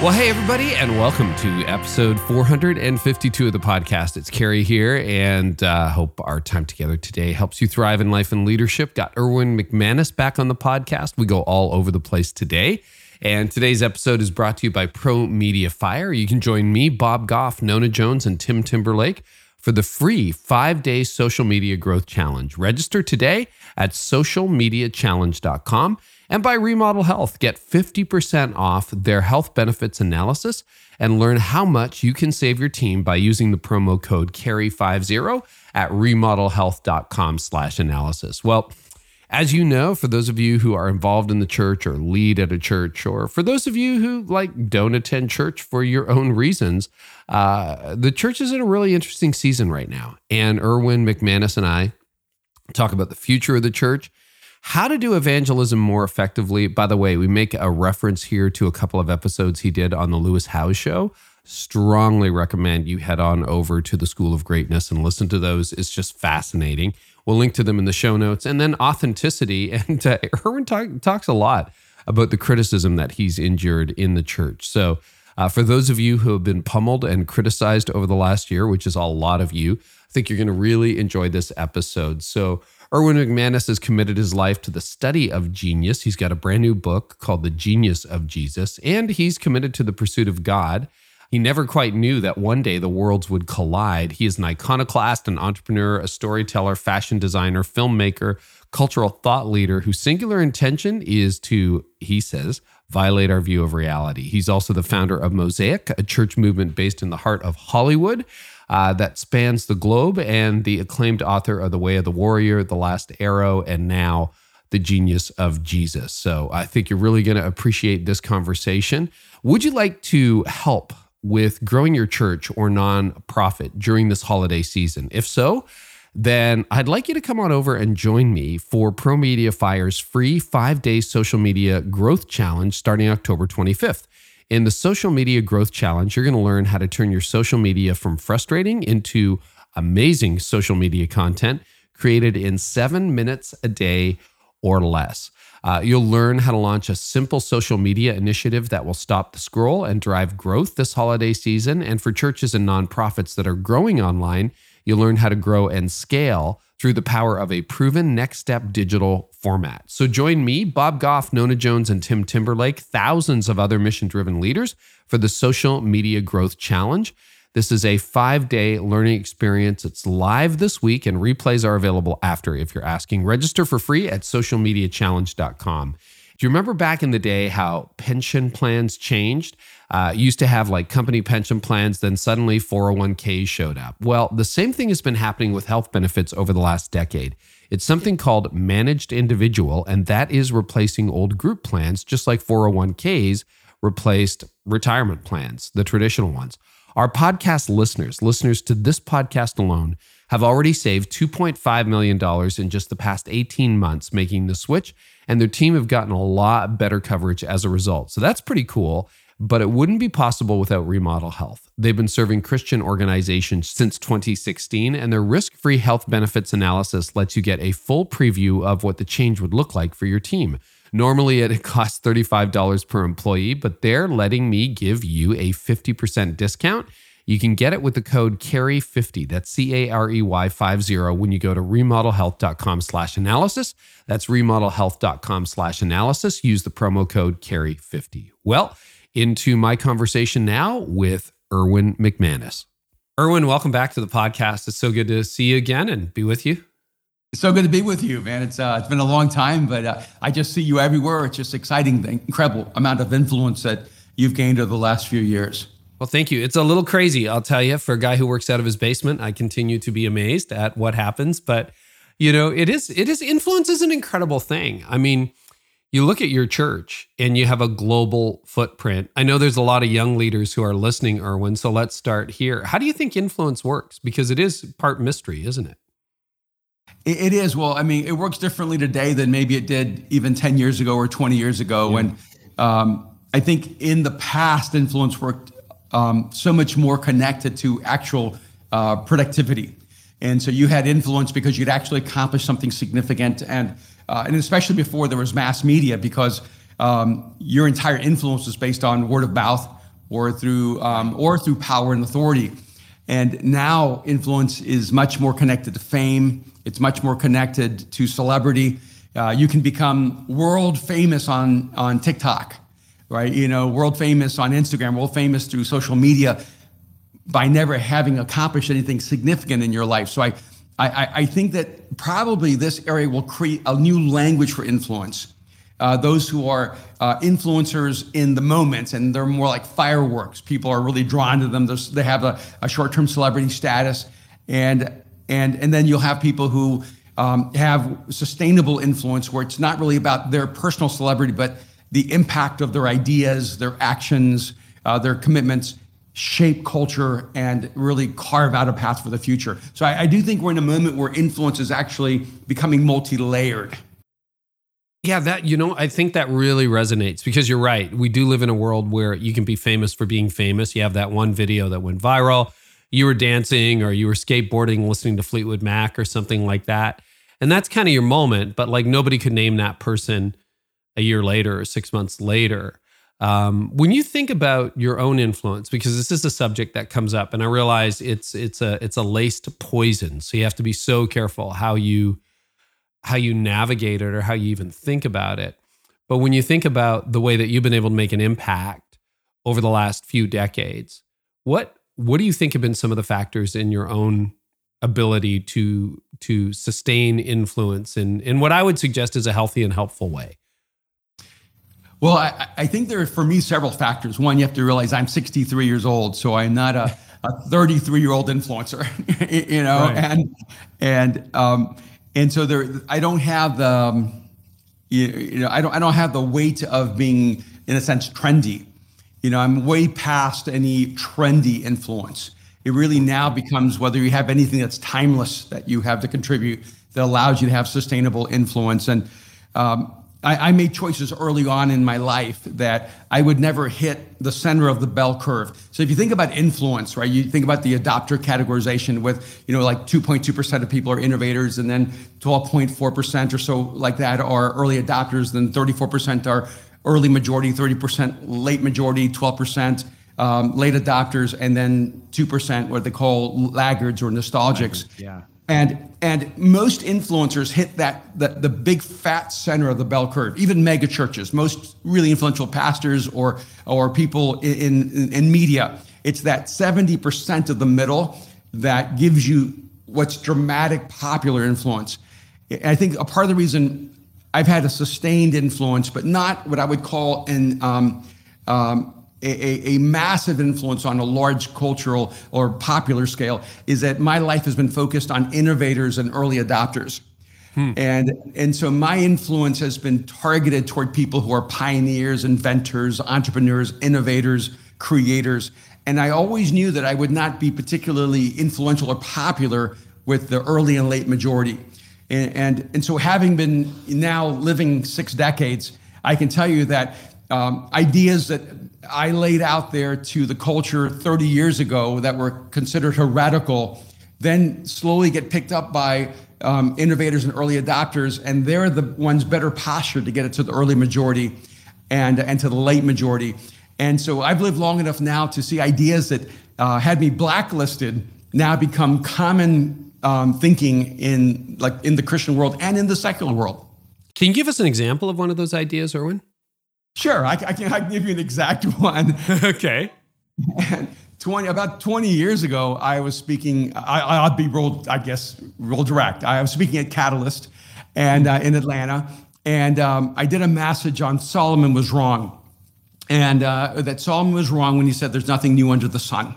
Well, hey, everybody, and welcome to episode 452 of the podcast. It's Carey here, and uh, hope our time together today helps you thrive in life and leadership. Got Erwin McManus back on the podcast. We go all over the place today. And today's episode is brought to you by Pro Media Fire. You can join me, Bob Goff, Nona Jones, and Tim Timberlake for the free five day social media growth challenge. Register today at socialmediachallenge.com and by Remodel Health. Get 50% off their health benefits analysis and learn how much you can save your team by using the promo code CAREY50 at remodelhealth.com slash analysis. Well, as you know, for those of you who are involved in the church or lead at a church, or for those of you who like don't attend church for your own reasons, uh, the church is in a really interesting season right now. And Erwin McManus and I talk about the future of the church how to do evangelism more effectively. By the way, we make a reference here to a couple of episodes he did on the Lewis Howes show. Strongly recommend you head on over to the School of Greatness and listen to those. It's just fascinating. We'll link to them in the show notes. And then authenticity. And uh, Erwin talk, talks a lot about the criticism that he's endured in the church. So, uh, for those of you who have been pummeled and criticized over the last year, which is a lot of you, I think you're going to really enjoy this episode. So, Erwin McManus has committed his life to the study of genius. He's got a brand new book called The Genius of Jesus, and he's committed to the pursuit of God. He never quite knew that one day the worlds would collide. He is an iconoclast, an entrepreneur, a storyteller, fashion designer, filmmaker, cultural thought leader whose singular intention is to, he says, violate our view of reality. He's also the founder of Mosaic, a church movement based in the heart of Hollywood uh, that spans the globe, and the acclaimed author of The Way of the Warrior, The Last Arrow, and now The Genius of Jesus. So I think you're really going to appreciate this conversation. Would you like to help with growing your church or nonprofit during this holiday season? If so, then I'd like you to come on over and join me for Pro Media Fire's free five day social media growth challenge starting October 25th. In the Social Media Growth Challenge, you're going to learn how to turn your social media from frustrating into amazing social media content created in seven minutes a day or less. Uh, you'll learn how to launch a simple social media initiative that will stop the scroll and drive growth this holiday season. And for churches and nonprofits that are growing online, you'll learn how to grow and scale through the power of a proven next step digital format. So join me, Bob Goff, Nona Jones, and Tim Timberlake, thousands of other mission driven leaders for the Social Media Growth Challenge. This is a five day learning experience. It's live this week and replays are available after if you're asking. Register for free at socialmediachallenge.com. Do you remember back in the day how pension plans changed? Uh, used to have like company pension plans, then suddenly 401ks showed up. Well, the same thing has been happening with health benefits over the last decade. It's something called managed individual, and that is replacing old group plans, just like 401ks replaced retirement plans, the traditional ones. Our podcast listeners, listeners to this podcast alone, have already saved $2.5 million in just the past 18 months making the switch and their team have gotten a lot better coverage as a result. So that's pretty cool, but it wouldn't be possible without Remodel Health. They've been serving Christian organizations since 2016, and their risk free health benefits analysis lets you get a full preview of what the change would look like for your team. Normally, it costs $35 per employee, but they're letting me give you a 50% discount you can get it with the code CAREY50, That's C-A-R-E-Y 50 when you go to remodelhealth.com slash analysis. That's remodelhealth.com slash analysis. Use the promo code CAREY50. Well, into my conversation now with Erwin McManus. Erwin, welcome back to the podcast. It's so good to see you again and be with you. It's so good to be with you, man. It's uh, it's been a long time, but uh, I just see you everywhere. It's just exciting, the incredible amount of influence that you've gained over the last few years. Well, thank you. It's a little crazy, I'll tell you. For a guy who works out of his basement, I continue to be amazed at what happens. But you know, it is it is influence is an incredible thing. I mean, you look at your church and you have a global footprint. I know there's a lot of young leaders who are listening, Erwin. So let's start here. How do you think influence works? Because it is part mystery, isn't it? It is. Well, I mean, it works differently today than maybe it did even 10 years ago or 20 years ago yeah. when um, I think in the past, influence worked um, so much more connected to actual uh, productivity. And so you had influence because you'd actually accomplished something significant, and and especially before there was mass media, because um, your entire influence was based on word of mouth or through um, or through power and authority. And now influence is much more connected to fame. It's much more connected to celebrity. Uh, you can become world famous on on TikTok, right? You know, world famous on Instagram, world famous through social media by never having accomplished anything significant in your life. So I, I, I think that probably this area will create a new language for influence. Uh, those who are uh, influencers in the moment, and they're more like fireworks. People are really drawn to them. There's, they have a, a, short-term celebrity status, and and and then you'll have people who um, have sustainable influence, where it's not really about their personal celebrity, but the impact of their ideas, their actions, uh, their commitments shape culture and really carve out a path for the future. So I, I do think we're in a moment where influence is actually becoming multi-layered. Yeah, that you know, I think that really resonates because you're right. We do live in a world where you can be famous for being famous. You have that one video that went viral. You were dancing or you were skateboarding listening to Fleetwood Mac or something like that. And that's kind of your moment, but like nobody could name that person a year later or 6 months later. Um, when you think about your own influence, because this is a subject that comes up, and I realize it's it's a it's a laced poison, so you have to be so careful how you how you navigate it or how you even think about it. But when you think about the way that you've been able to make an impact over the last few decades, what what do you think have been some of the factors in your own ability to to sustain influence in in what I would suggest is a healthy and helpful way? Well, I, I, think there are for me several factors. One, you have to realize I'm 63 years old, so I'm not a, a 33 year old influencer, you know, right. and and um, and so there, I don't have the, um, you, you know, I don't I don't have the weight of being in a sense trendy. You know, I'm way past any trendy influence. It really now becomes whether you have anything that's timeless that you have to contribute that allows you to have sustainable influence and. Um, I, I, made choices early on in my life that I would never hit the center of the bell curve. So if you think about influence, right, you think about the adopter categorization with, you know, like 2.2% of people are innovators and then 12.4% or so like that are early adopters, then 34% are early majority, 30% late majority, 12% um, late adopters, and then 2% what they call laggards or nostalgics. Yeah. And and most influencers hit that the, the big fat center of the bell curve. Even mega churches, most really influential pastors or or people in, in, in media, it's that 70% of the middle that gives you what's dramatic popular influence. I think a part of the reason I've had a sustained influence, but not what I would call an um, um, a, a, massive influence on a large cultural or popular scale is that my life has been focused on innovators and early adopters. Hmm. And, and so my influence has been targeted toward people who are pioneers, inventors, entrepreneurs, innovators, creators. And I always knew that I would not be particularly influential or popular with the early and late majority. And, and, and so, having been now living six decades, I can tell you that um, ideas that I laid out there to the culture 30 years ago that were considered heretical, then slowly get picked up by um, innovators and early adopters, and they're the ones better postured to get it to the early majority and, and to the late majority. And so I've lived long enough now to see ideas that uh, had me blacklisted now become common um, thinking in like in the Christian world and in the secular world. Can you give us an example of one of those ideas, Erwin? Sure, I, I, can, I can give you an exact one. okay. And 20 about 20 years ago, I was speaking. I, will be real, I guess, real direct. I was speaking at Catalyst, and uh, in Atlanta, and um, I did a message on Solomon was wrong, and uh, that Solomon was wrong when he said there's nothing new under the sun,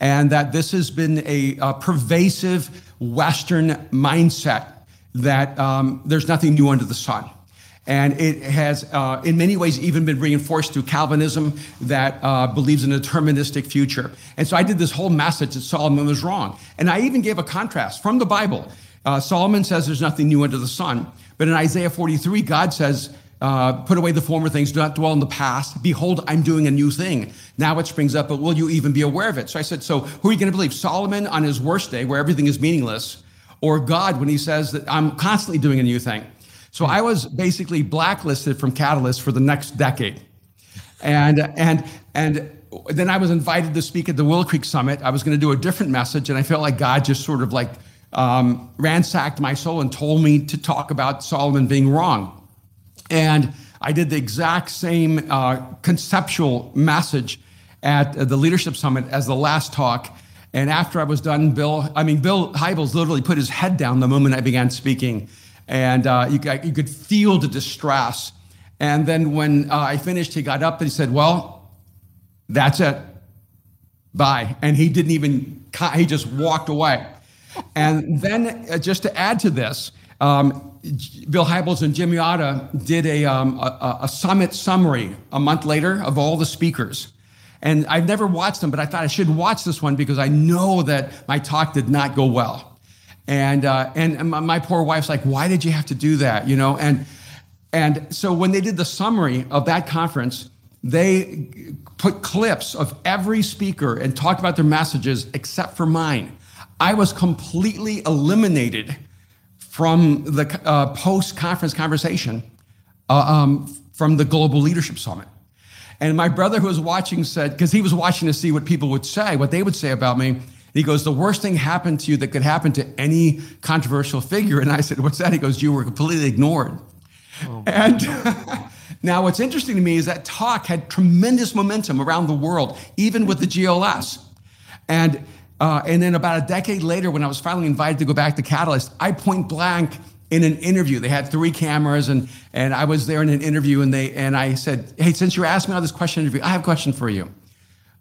and that this has been a, a pervasive Western mindset that um, there's nothing new under the sun. And it has, uh, in many ways, even been reinforced through Calvinism that uh, believes in a deterministic future. And so I did this whole message that Solomon was wrong. And I even gave a contrast from the Bible. Uh, Solomon says there's nothing new under the sun. But in Isaiah 43, God says uh, put away the former things, do not dwell in the past. Behold, I'm doing a new thing. Now it springs up, but will you even be aware of it? So I said, So who are you going to believe? Solomon on his worst day, where everything is meaningless, or God when he says that I'm constantly doing a new thing? So I was basically blacklisted from Catalyst for the next decade. And, and, and then I was invited to speak at the Willow Creek Summit. I was going to do a different message, and I felt like God just sort of like um, ransacked my soul and told me to talk about Solomon being wrong. And I did the exact same uh, conceptual message at the Leadership Summit as the last talk. And after I was done, Bill, I mean, Bill Hybels literally put his head down the moment I began speaking. And uh, you, you, could feel the distress. And then when uh, I finished, he got up and he said, Well, that's it. Bye. And he didn't even, he just walked away. And then, uh, just to add to this, um, Bill Hybels and Jim Otta did a, um, a, a, summit summary a month later of all the speakers. And I've never watched them, but I thought I should watch this one because I know that my talk did not go well. And, uh, and my poor wife's like, why did you have to do that? You know, and, and so when they did the summary of that conference, they put clips of every speaker and talked about their messages except for mine. I was completely eliminated from the uh, post conference conversation uh, um, from the Global Leadership Summit. And my brother who was watching said, because he was watching to see what people would say, what they would say about me. He goes, The worst thing happened to you that could happen to any controversial figure. And I said, What's that? He goes, You were completely ignored. Oh and now, what's interesting to me is that talk had tremendous momentum around the world, even with the GLS. And uh, and then about a decade later, when I was finally invited to go back to Catalyst, I point blank in an interview. They had three cameras, and and I was there in an interview, and they and I said, "Hey, since you asked me all this question interview, I have a question for you.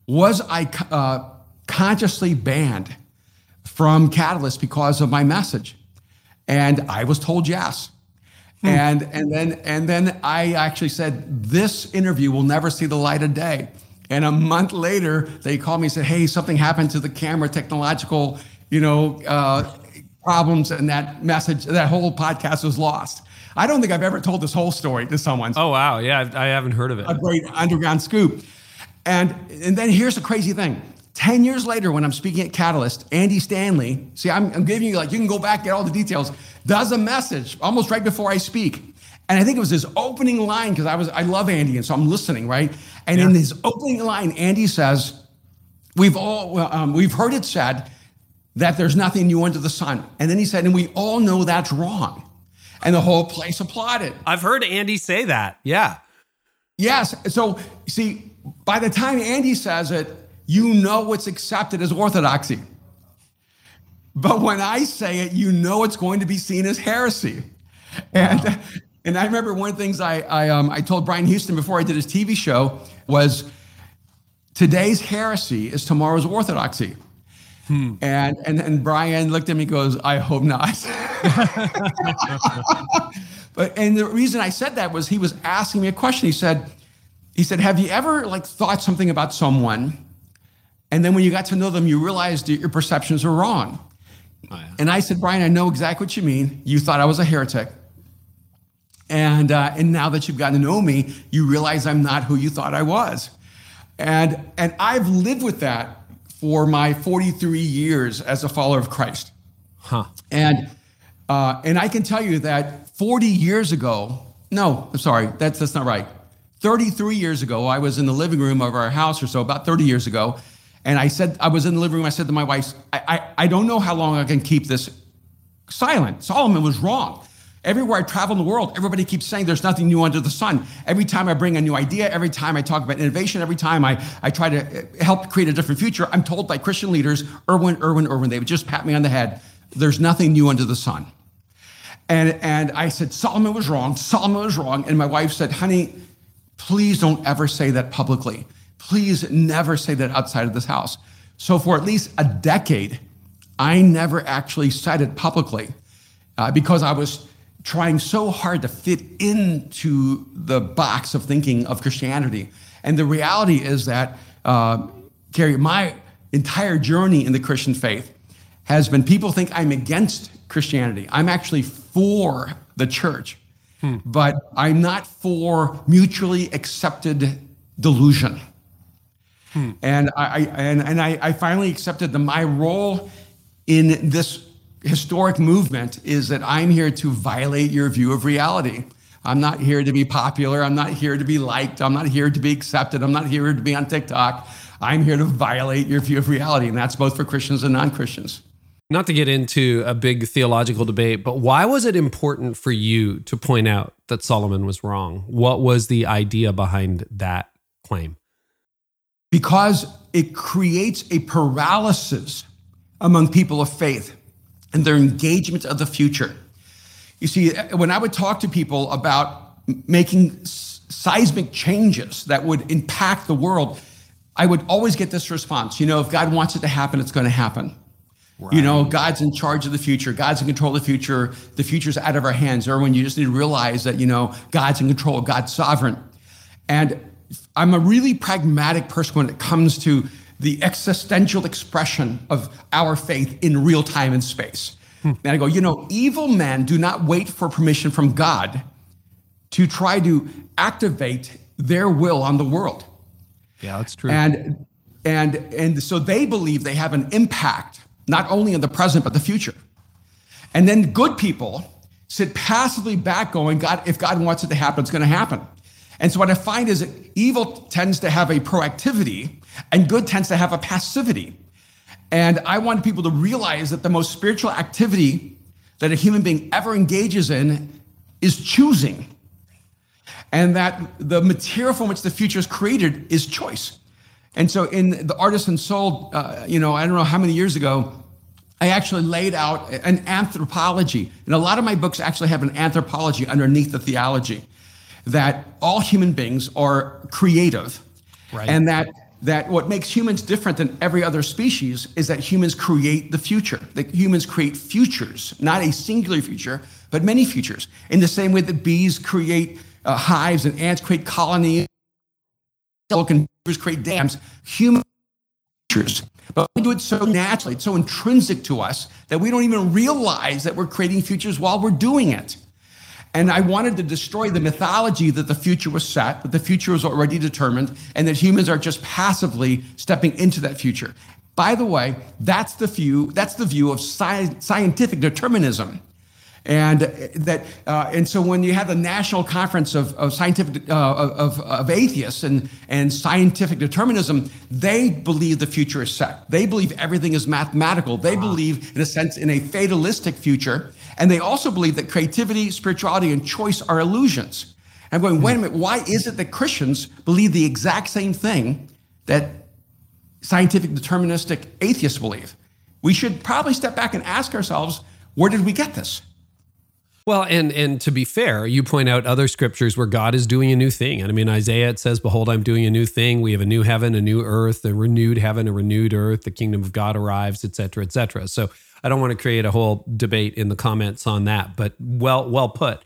Was I uh, consciously banned from Catalyst because of my message?" And I was told yes. Hmm. And and then and then I actually said, "This interview will never see the light of day." And a month later, they called me and said, "Hey, something happened to the camera, technological, you know, uh, problems, and that message, that whole podcast was lost." I don't think I've ever told this whole story to someone. Oh wow, yeah, I haven't heard of it. A great underground scoop. And and then here's the crazy thing. 10 years later, when I'm speaking at Catalyst, Andy Stanley, see, I'm, I'm giving you like, you can go back, get all the details, does a message almost right before I speak. And I think it was his opening line because I was I love Andy, and so I'm listening, right? And yeah. in his opening line, Andy says, "We've all um, we've heard it said that there's nothing new under the sun." And then he said, "And we all know that's wrong." And the whole place applauded. I've heard Andy say that. Yeah. Yes. So see, by the time Andy says it, you know what's accepted as orthodoxy. But when I say it, you know it's going to be seen as heresy. And wow. And I remember one of the things I, I, um, I told Brian Houston before I did his TV show was today's heresy is tomorrow's orthodoxy. Hmm. And, and and Brian looked at me and goes, I hope not. but and the reason I said that was he was asking me a question. He said, he said, Have you ever like thought something about someone? And then when you got to know them, you realized your perceptions were wrong. Oh, yeah. And I said, Brian, I know exactly what you mean. You thought I was a heretic. And, uh, and now that you've gotten to know me, you realize I'm not who you thought I was. And, and I've lived with that for my 43 years as a follower of Christ. Huh. And, uh, and I can tell you that 40 years ago, no, I'm sorry, that's, that's not right. 33 years ago, I was in the living room of our house or so, about 30 years ago. And I said, I was in the living room, I said to my wife, I, I, I don't know how long I can keep this silent. Solomon was wrong. Everywhere I travel in the world, everybody keeps saying there's nothing new under the sun. Every time I bring a new idea, every time I talk about innovation, every time I, I try to uh, help create a different future, I'm told by Christian leaders, Erwin, Erwin, Erwin, they would just pat me on the head. There's nothing new under the sun. And, and I said, Solomon was wrong. Solomon was wrong. And my wife said, honey, please don't ever say that publicly. Please never say that outside of this house. So for at least a decade, I never actually said it publicly uh, because I was trying so hard to fit into the box of thinking of Christianity. And the reality is that, uh, Carey, my entire journey in the Christian faith has been people think I'm against Christianity. I'm actually for the church. hmm. but I'm not for mutually accepted delusion. Hmm. And I, and, and I, I finally accepted that my role in this historic movement is that I'm here to violate your view of reality. I'm not here to be popular. I'm not here to be liked. I'm not here to be accepted. I'm not here to be on TikTok. I'm here to violate your view of reality. And that's both for Christians and non Christians. Not to get into a big theological debate, but why was it important for you to point out that Solomon was wrong? What was the idea behind that claim? Because it creates a paralysis among people of faith and their engagement of the future. You see, when I would talk to people about making seismic changes that would impact the world, I would always get this response you know, if God wants it to happen, it's going to happen. Right. You know, God's in charge of the future. God's in control of the future. The future's out of our hands. Or when you just need to realize that, you know, God's in control, God's sovereign. And I'm a really pragmatic person when it comes to the existential expression of our faith in real time and space. Hmm. And I go, you know, evil men do not wait for permission from God to try to activate their will on the world. Yeah, that's true. And and and so they believe they have an impact not only in the present but the future. And then good people sit passively back going, God, if God wants it to happen, it's going to happen. And so what I find is evil tends to have a proactivity and good tends to have a passivity. And I want people to realize that the most spiritual activity that a human being ever engages in is choosing. And that the material from which the future is created is choice. And so in The Artisan Soul, uh, you know, I don't know how many years ago, I actually laid out an anthropology. And a lot of my books actually have an anthropology underneath the theology that all human beings are creative. Right. And that that what makes humans different than every other species is that humans create the future. That humans create futures, not a singular future, but many futures. In the same way that bees create uh, hives and ants create colonies, and create dams, human futures. But we do it so naturally, it's so intrinsic to us that we don't even realize that we're creating futures while we're doing it. And I wanted to destroy the mythology that the future was set, that the future was already determined, and that humans are just passively stepping into that future. By the way, that's the view, that's the view of sci- scientific determinism. And that, uh, and so when you have the National Conference of, of Scientific uh, of, of atheists and, and scientific determinism, they believe the future is set. They believe everything is mathematical. They believe, in a sense, in a fatalistic future and they also believe that creativity, spirituality, and choice are illusions. And I'm going, wait a minute, why is it that Christians believe the exact same thing that scientific deterministic atheists believe? We should probably step back and ask ourselves, where did we get this? Well, and and to be fair, you point out other scriptures where God is doing a new thing. And I mean, Isaiah it says, "Behold, I'm doing a new thing. We have a new heaven, a new earth, a renewed heaven, a renewed earth. The kingdom of God arrives, etc., etc." So I don't want to create a whole debate in the comments on that, but well, well put.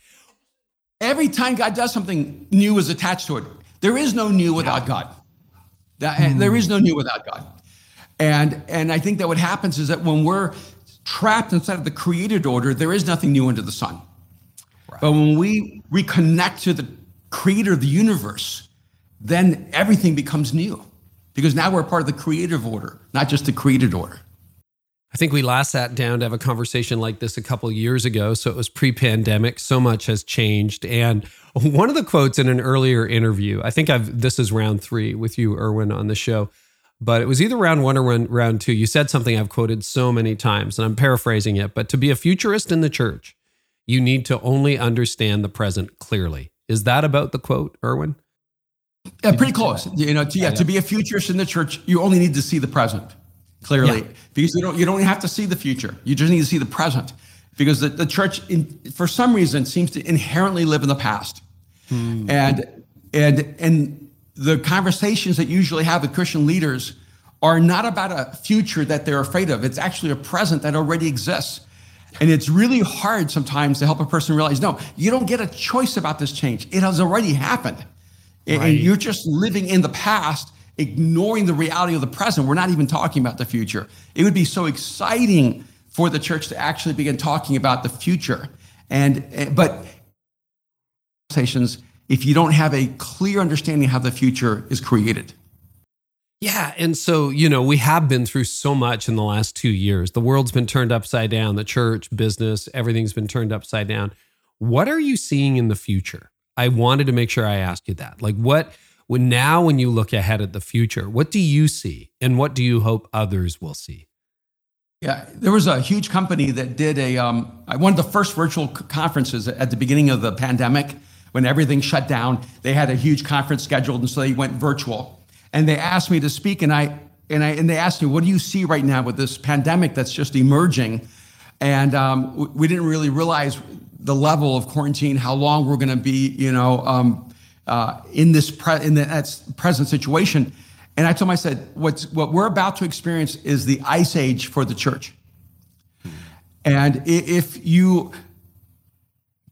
Every time God does something, new is attached to it. There is no new without God. Eh, there is no new without God. And and I think that what happens is that when we're trapped inside of the created order, there is nothing new under the sun. Right. But when we reconnect to the creator of the universe, then everything becomes new. Because now we're part of the creative order, not just the created order. I think we last sat down to have a conversation like this a couple of years ago. So it was pre pandemic. So much has changed. And one of the quotes in an earlier interview, I think I've, this is round three with you, Erwin, on the show, but it was either round one or round two. You said something I've quoted so many times, and I'm paraphrasing it. But to be a futurist in the church, you need to only understand the present clearly. Is that about the quote, Erwin? Yeah, pretty close. You know, to, yeah, to be a futurist in the church, you only need to see the present clearly. Yeah. because you don't you don't have to see the future. You just need to see the present. Because the, the church in, for some reason seems to inherently live in the past. Hmm. and and and the conversations that usually have with christian leaders are not about a future that they're afraid of. It's actually a present that already exists. And it's really hard sometimes to help a person realize no you don't get a choice about this change. It has already happened. Right. and you're just living in the past ignoring the reality of the present. We're not even talking about the future. It would be so exciting for the church to actually begin talking about the future. And eh, but conversations if you don't have a clear understanding how the future is created. Yeah. And so, you know, we have been through so much in the last two years. The world's been turned upside down, the church, business, everything's been turned upside down. What are you seeing in the future? I wanted to make sure I asked you that. Like, what, when now, when you look ahead at the future, what do you see and what do you hope others will see? Yeah, there was a huge company that did a um, one of the first virtual conferences at the beginning of the pandemic when everything shut down. They had a huge conference scheduled, and so they went virtual and they asked me to speak, and I and I and they asked me, "What do you see right now with this pandemic that's just emerging?" And um, we didn't really realize the level of quarantine, how long we're going to be, you know, um, uh, in this pre- in the present situation. And I told him, I said, "What's what we're about to experience is the ice age for the church." And if you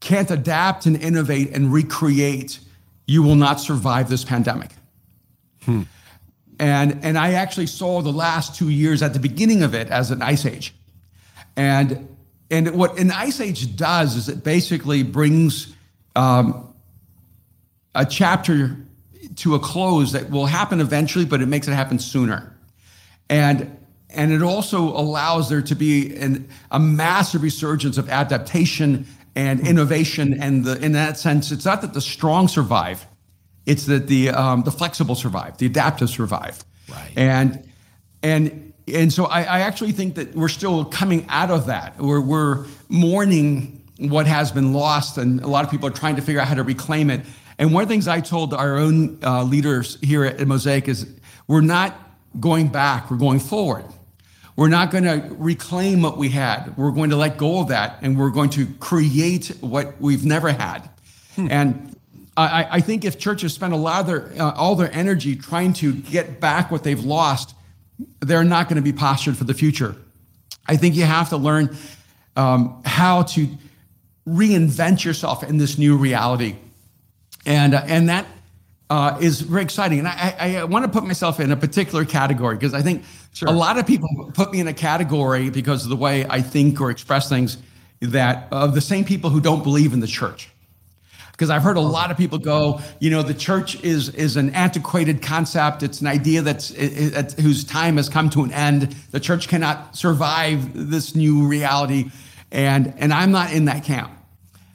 can't adapt and innovate and recreate, you will not survive this pandemic. Hmm. And, and I actually saw the last two years at the beginning of it as an ice age. And, and what an ice age does is it basically brings um, a chapter to a close that will happen eventually, but it makes it happen sooner. And and it also allows there to be an, a massive resurgence of adaptation and innovation. And the, in that sense, it's not that the strong survive, it's that the um, the flexible survive, the adaptive survive. Right. And and and so I, I actually think that we're still coming out of that. We're we're mourning what has been lost, and a lot of people are trying to figure out how to reclaim it. And one of the things I told our own uh, leaders here at Mosaic is we're not going back, we're going forward. We're not going to reclaim what we had. We're going to let go of that and we're going to create what we've never had. Hmm. And I, I think if churches spend a lot of their uh, all their energy trying to get back what they've lost, they're not going to be postured for the future. I think you have to learn um, how to reinvent yourself in this new reality, and uh, and that uh, is very exciting. And I, I, I want to put myself in a particular category because I think sure. a lot of people put me in a category because of the way I think or express things that of the same people who don't believe in the church because I've heard a lot of people go, you know, the church is is an antiquated concept. It's an idea that's it, it, whose time has come to an end. The church cannot survive this new reality, and and I'm not in that camp.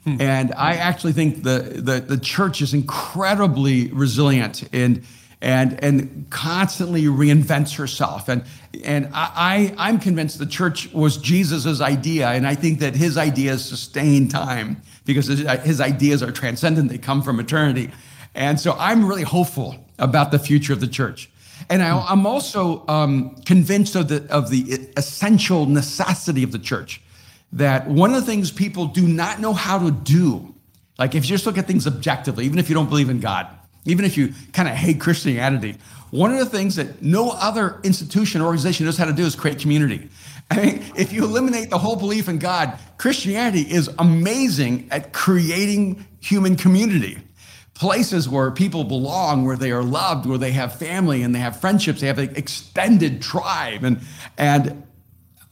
Hmm. And I actually think the, the the church is incredibly resilient and and and constantly reinvents herself. And and I, I I'm convinced the church was Jesus's idea, and I think that his ideas sustain time because his ideas are transcendent, they come from eternity. And so I'm really hopeful about the future of the church. And I, am also um, convinced of the, of the essential necessity of the church. That one of the things people do not know how to do, like if you just look at things objectively, even if you don't believe in God, even if you kind of hate Christianity, one of the things that no other institution or organization knows how to do is create community. I mean, if you eliminate the whole belief in God, Christianity is amazing at creating human community. Places where people belong, where they are loved, where they have family and they have friendships, they have an extended tribe. And, and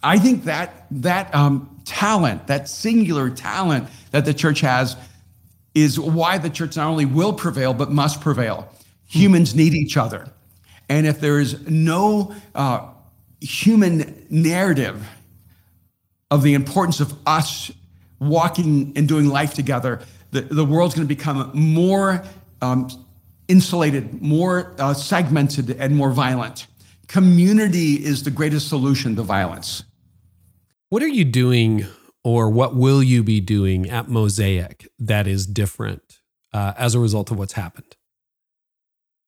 I think that, that um, talent, that singular talent that the church has, is why the church not only will prevail, but must prevail. Humans need each other. And if there is no uh, human narrative of the importance of us walking and doing life together, the, the world's going to become more um, insulated, more uh, segmented, and more violent. Community is the greatest solution to violence. What are you doing, or what will you be doing at Mosaic that is different uh, as a result of what's happened?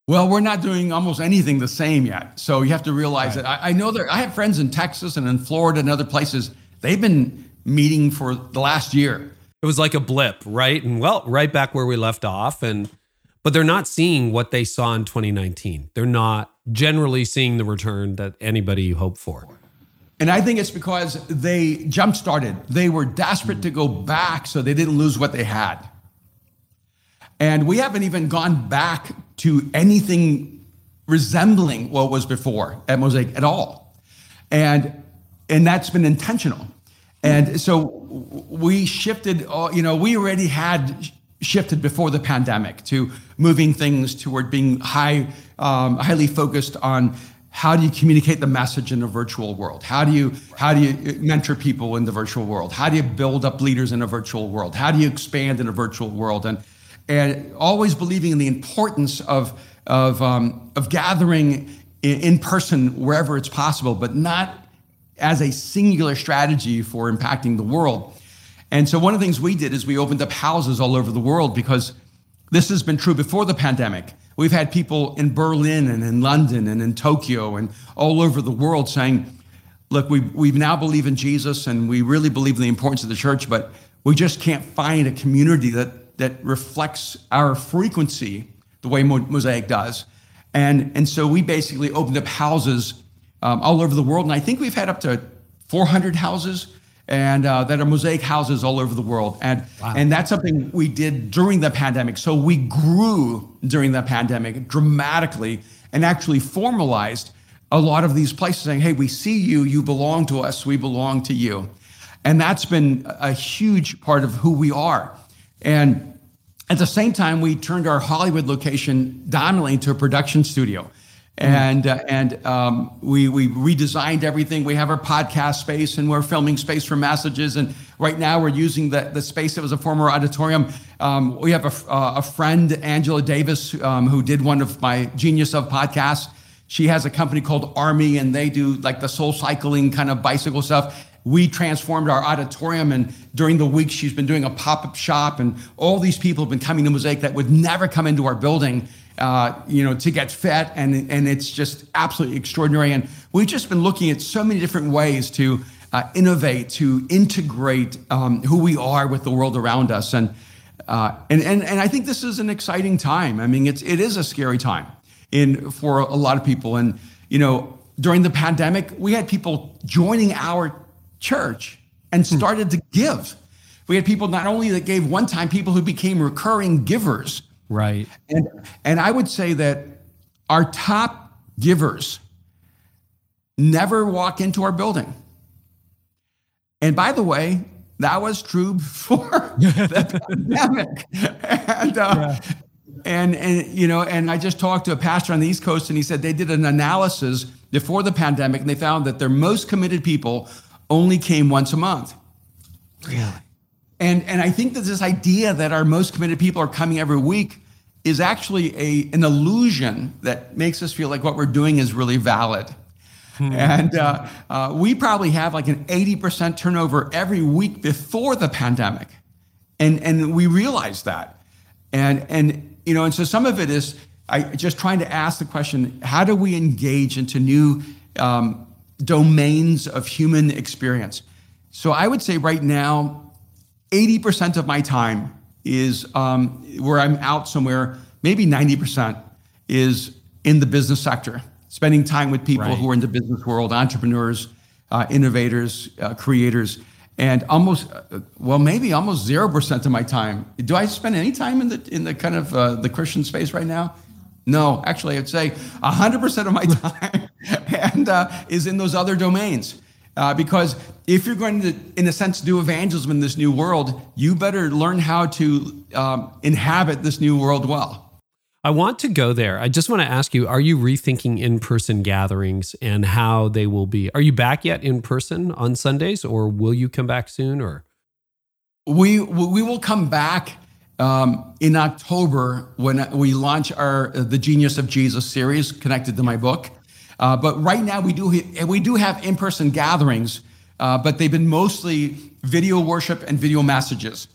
Well, we're not doing almost anything the same yet. So you have to realize right. that I, I, know that I have friends in Texas and in Florida and other places. They've been meeting for the last year. It was like a blip, right? And well, right back where we left off. And but they're not seeing what they saw in 2019. They're not generally seeing the return that anybody hoped for. And I think it's because they jump started. They were desperate to go back so they didn't lose what they had. And we haven't even gone back to anything resembling what was before at Mosaic at all. And and that's been intentional. And so we shifted, uh, you know, we already had shifted before the pandemic to moving things toward being high, um, highly focused on how do you communicate the message in a virtual world? How do you how do you mentor people in the virtual world? How do you build up leaders in a virtual world? How do you expand in a virtual world? And and always believing in the importance of of um, of gathering in, in person wherever it's possible, but not as a singular strategy for impacting the world. And so one of the things we did is we opened up houses all over the world because this has been true before the pandemic. We've had people in Berlin and in London and in Tokyo and all over the world saying, look, we, we now believe in Jesus and we really believe in the importance of the church, but we just can't find a community that, that reflects our frequency the way Mosaic does. And, and so we basically opened up houses um, all over the world. And I think we've had up to 400 houses and uh, that are mosaic houses all over the world. And, wow. and that's something we did during the pandemic. So we grew during the pandemic dramatically and actually formalized a lot of these places saying, hey, we see you, you belong to us, we belong to you. And that's been a huge part of who we are. And at the same time, we turned our Hollywood location dominantly into a production studio. Mm-hmm. and uh, and um, we we redesigned everything. We have our podcast space, and we're filming space for messages. And right now, we're using the the space that was a former auditorium. Um, we have a, uh, a friend, Angela Davis, um, who did one of my Genius of podcasts. She has a company called AARMY, and they do like the soul cycling kind of bicycle stuff. We transformed our auditorium, and during the week, she's been doing a pop up shop, and all these people have been coming to Mosaic that would never come into our building uh, you know, to get fit, and and it's just absolutely extraordinary. And we've just been looking at so many different ways to uh, innovate, to integrate um, who we are with the world around us, and uh, and and and I think this is an exciting time. I mean, it's it is a scary time in for a lot of people, and you know, during the pandemic, we had people joining our church and hmm. started to give. We had people not only that gave one time, people who became recurring givers Right. And and I would say that our top givers never walk into our building. And by the way, that was true before the pandemic. And, uh, yeah. and and you know, and I just talked to a pastor on the East Coast, and he said they did an analysis before the pandemic, and they found that their most committed people only came once a month. Really? And, and I think that this idea that our most committed people are coming every week is actually a, an illusion that makes us feel like what we're doing is really valid. Hmm. And uh, uh, we probably have like an 80% turnover every week before the pandemic. And, and we realize that. And, and, you know, and so some of it is I, just trying to ask the question how do we engage into new um, domains of human experience? So I would say right now, 80% of my time is um, where I'm out somewhere, maybe 90% is in the business sector, spending time with people right. who are in the business world, entrepreneurs, uh, innovators, uh, creators, and almost, uh, well, maybe almost 0% of my time. Do I spend any time in the, in the kind of uh, the Christian space right now? No, actually, I'd say 100% of my time and uh, is in those other domains. Uh, because if you're going to, in a sense, do evangelism in this new world, you better learn how to um, inhabit this new world well. I want to go there. I just want to ask you: Are you rethinking in-person gatherings and how they will be? Are you back yet in person on Sundays, or will you come back soon? Or we we will come back um, in October when we launch our the Genius of Jesus series connected to my book. Uh, but right now we do we do have in-person gatherings, uh, but they've been mostly video worship and video messages.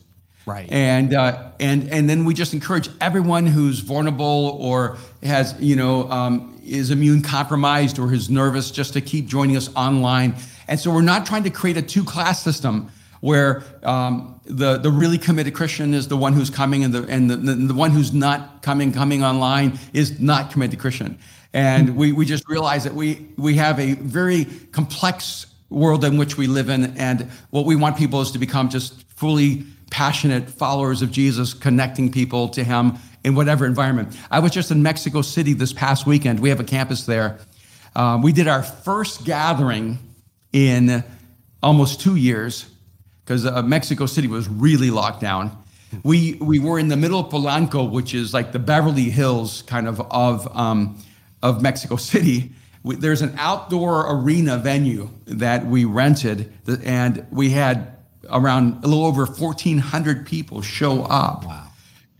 Right. And uh, and and then we just encourage everyone who's vulnerable or has you know um, is immune compromised or is nervous just to keep joining us online. And so we're not trying to create a two-class system where um, the the really committed Christian is the one who's coming and the and the, the, the one who's not coming coming online is not committed Christian. And we, we just realize that we, we have a very complex world in which we live in. And what we want people is to become just fully passionate followers of Jesus, connecting people to Him in whatever environment. I was just in Mexico City this past weekend. We have a campus there. Um, we did our first gathering in almost two years because uh, Mexico City was really locked down. We we were in the middle of Polanco, which is like the Beverly Hills kind of of um, of Mexico City. We, there's an outdoor arena venue that we rented, and we had around a little over 1,400 people show up. Wow.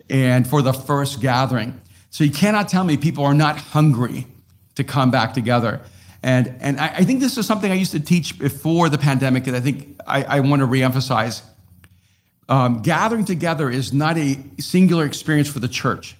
And for the first gathering. So you cannot tell me people are not hungry to come back together. And, and I, I think this is something I used to teach before the pandemic, and I think I, I want to reemphasize. Um, gathering together is not a singular experience for the church.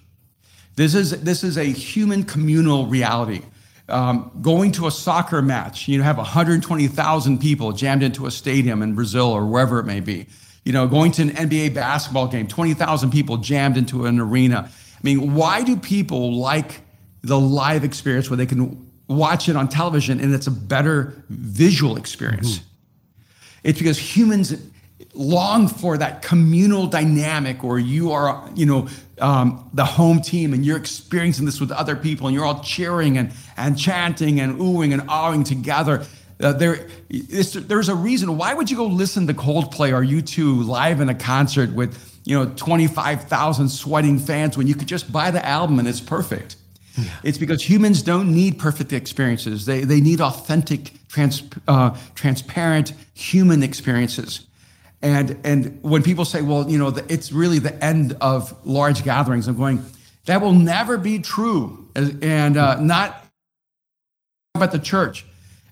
This is, this is a human communal reality. Um, going to a soccer match, you know, have 120,000 people jammed into a stadium in Brazil or wherever it may be. You know, going to an NBA basketball game, 20,000 people jammed into an arena. I mean, why do people like the live experience where they can watch it on television and it's a better visual experience? Mm-hmm. It's because humans long for that communal dynamic where you are, you know, um, the home team and you're experiencing this with other people and you're all cheering and, and chanting and oohing and awing together. Uh, there, there's a reason. Why would you go listen to Coldplay or U2 live in a concert with, you know, 25,000 sweating fans when you could just buy the album and it's perfect? Yeah. It's because humans don't need perfect experiences. They, they need authentic, trans, uh, transparent human experiences. And, and when people say, well, you know, the, it's really the end of large gatherings, I'm going, that will never be true. And uh, not about the church.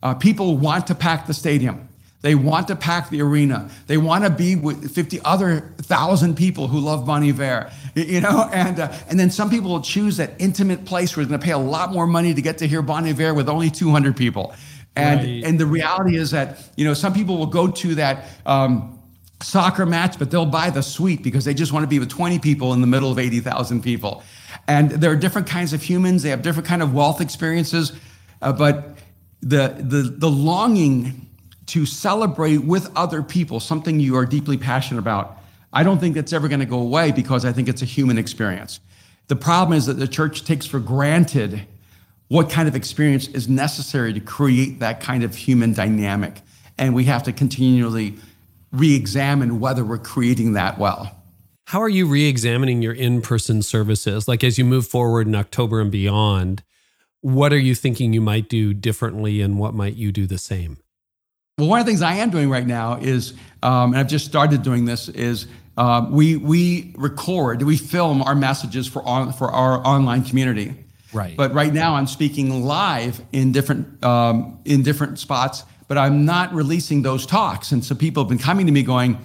Uh, people want to pack the stadium. They want to pack the arena. They want to be with 50 other thousand people who love Bon Iver, you know? And, uh, and then some people will choose that intimate place where they're going to pay a lot more money to get to hear Bon Iver with only 200 people. And, right. and the reality is that, you know, some people will go to that, um, soccer match, but they'll buy the suite because they just want to be with 20 people in the middle of 80,000 people. And there are different kinds of humans. They have different kind of wealth experiences, uh, but the, the, the longing to celebrate with other people, something you are deeply passionate about, I don't think that's ever going to go away because I think it's a human experience. The problem is that the church takes for granted what kind of experience is necessary to create that kind of human dynamic. And we have to continually re examine whether we're creating that well. How are you re examining your in person services? Like as you move forward in October and beyond, what are you thinking you might do differently and what might you do the same? Well, one of the things I am doing right now is, um, and I've just started doing this, is uh, we we record, we film our messages for on, for our online community. Right. But right now, I'm speaking live in different um, in different spots but I'm not releasing those talks. And so people have been coming to me going,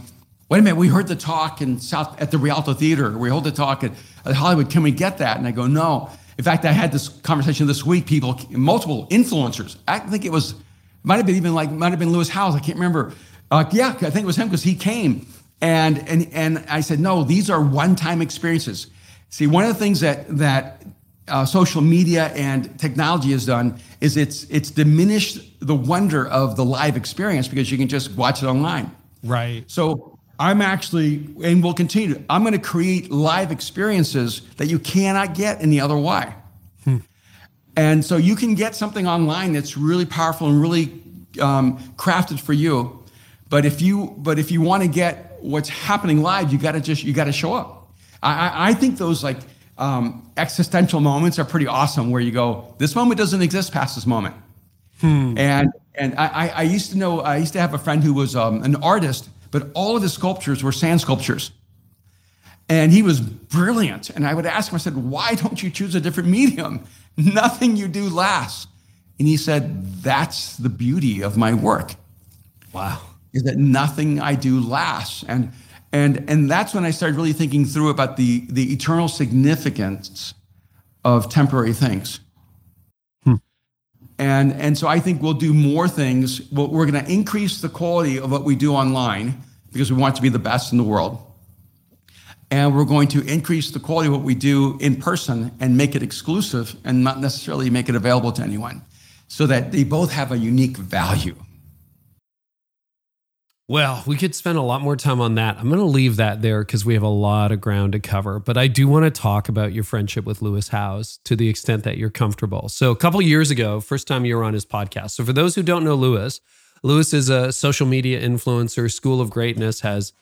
wait a minute, we heard the talk in South at the Rialto Theater. We heard the talk at, at Hollywood. Can we get that? And I go, no. In fact, I had this conversation this week. People, multiple influencers. I think it was, might have been even like, might have been Lewis Howes. I can't remember. Uh, yeah, I think it was him because he came. And, and, and I said, no, these are one-time experiences. See, one of the things that, that uh, social media and technology has done is it's it's diminished the wonder of the live experience because you can just watch it online. Right. So I'm actually and will continue. I'm going to create live experiences that you cannot get any other way. Hmm. And so you can get something online that's really powerful and really um, crafted for you. But if you but if you want to get what's happening live, you got to just you got to show up. I, I think those like um, existential moments are pretty awesome where you go, this moment doesn't exist past this moment. Hmm. And and I, I used to know, I used to have a friend who was um, an artist, but all of his sculptures were sand sculptures. And he was brilliant. And I would ask him, I said, why don't you choose a different medium? Nothing you do lasts. And he said, that's the beauty of my work. Wow. Is that nothing I do lasts. And and, and that's when I started really thinking through about the, the eternal significance of temporary things. Hmm. And, and so I think we'll do more things. We're going to increase the quality of what we do online because we want to be the best in the world. And we're going to increase the quality of what we do in person and make it exclusive and not necessarily make it available to anyone so that they both have a unique value. Well, we could spend a lot more time on that. I'm going to leave that there because we have a lot of ground to cover. But I do want to talk about your friendship with Lewis Howes to the extent that you're comfortable. So, a couple years ago, first time you were on his podcast. So, for those who don't know Lewis, Lewis is a social media influencer, School of Greatness, has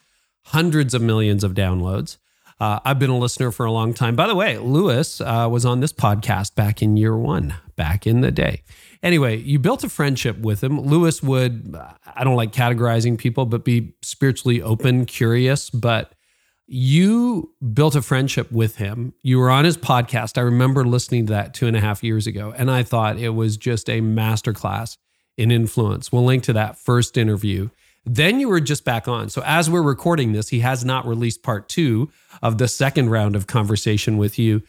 hundreds of millions of downloads. Uh, I've been a listener for a long time. By the way, Lewis uh, was on this podcast back in year one, back in the day. Anyway, you built a friendship with him. Lewis would, I don't like categorizing people, but be spiritually open, curious. But you built a friendship with him. You were on his podcast. I remember listening to that two and a half years ago, and I thought it was just a masterclass in influence. We'll link to that first interview. Then you were just back on. So as we're recording this, he has not released part two of the second round of conversation with you.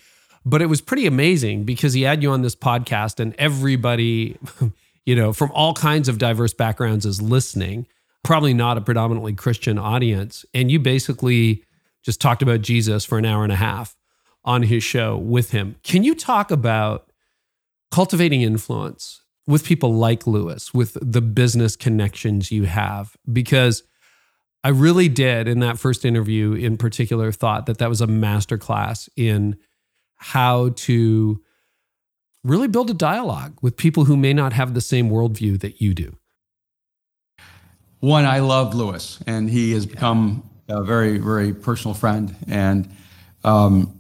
But it was pretty amazing because he had you on this podcast and everybody, you know, from all kinds of diverse backgrounds is listening, probably not a predominantly Christian audience. And you basically just talked about Jesus for an hour and a half on his show with him. Can you talk about cultivating influence with people like Lewis, with the business connections you have? Because I really did in that first interview in particular thought that that was a masterclass in how to really build a dialogue with people who may not have the same worldview that you do. One, I love Lewis, and he has become a very, very personal friend. And um,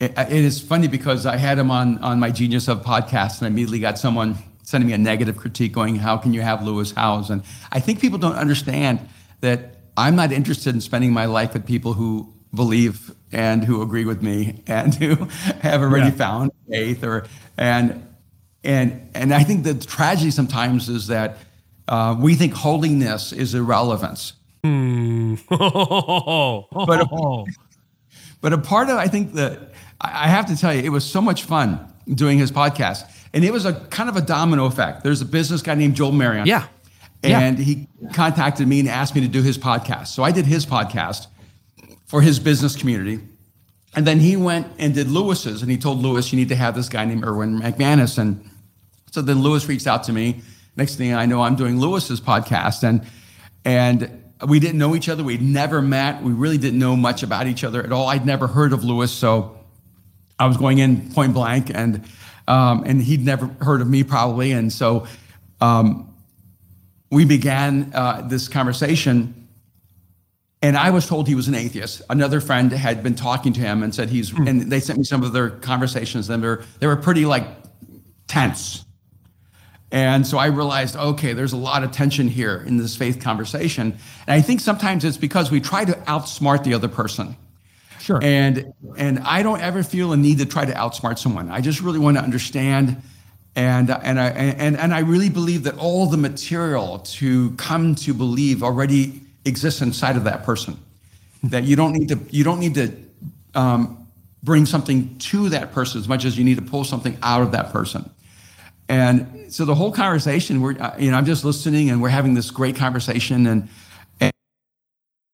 it, it is funny because I had him on on my Genius of podcast, and I immediately got someone sending me a negative critique, going, "How can you have Lewis Howes?" And I think people don't understand that I'm not interested in spending my life with people who believe and who agree with me and who have already yeah. found faith or and and and I think the tragedy sometimes is that uh, we think holiness is irrelevance. Hmm. but a, but a part of I think that I have to tell you, it was so much fun doing his podcast, and it was a kind of a domino effect. There's a business guy named Joel Marion. Yeah. And yeah. he contacted me and asked me to do his podcast. So I did his podcast for his business community. And then he went and did Lewis's, and he told Lewis, you need to have this guy named Erwin McManus. And so then Lewis reached out to me. Next thing I know, I'm doing Lewis's podcast. And and we didn't know each other. We'd never met. We really didn't know much about each other at all. I'd never heard of Lewis, so I was going in point blank, and um, and he'd never heard of me probably. And so um, we began uh, this conversation and I was told he was an atheist. Another friend had been talking to him and said he's, mm. and they sent me some of their conversations, and they were, they were pretty like tense. And so I realized, okay, there's a lot of tension here in this faith conversation. And I think sometimes it's because we try to outsmart the other person. Sure. And and I don't ever feel a need to try to outsmart someone. I just really want to understand and and I and, and I really believe that all the material to come to believe already exists inside of that person. that you don't need to you don't need to um, bring something to that person as much as you need to pull something out of that person. And so the whole conversation, we're uh, you know I'm just listening and we're having this great conversation and, and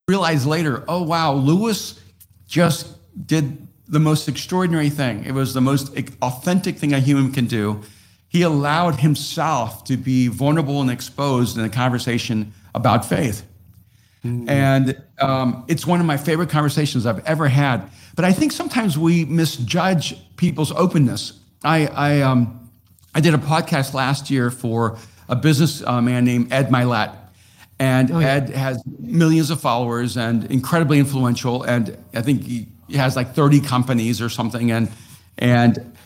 realize later, oh wow, Lewis just did the most extraordinary thing. It was the most authentic thing a human can do. He allowed himself to be vulnerable and exposed in a conversation about faith. Mm-hmm. And um, it's one of my favorite conversations I've ever had. But I think sometimes we misjudge people's openness. I, I, um, I did a podcast last year for a business uh, man named Ed Mylett. And oh, yeah. Ed has millions of followers and incredibly influential. And I think he has like 30 companies or something. And, and,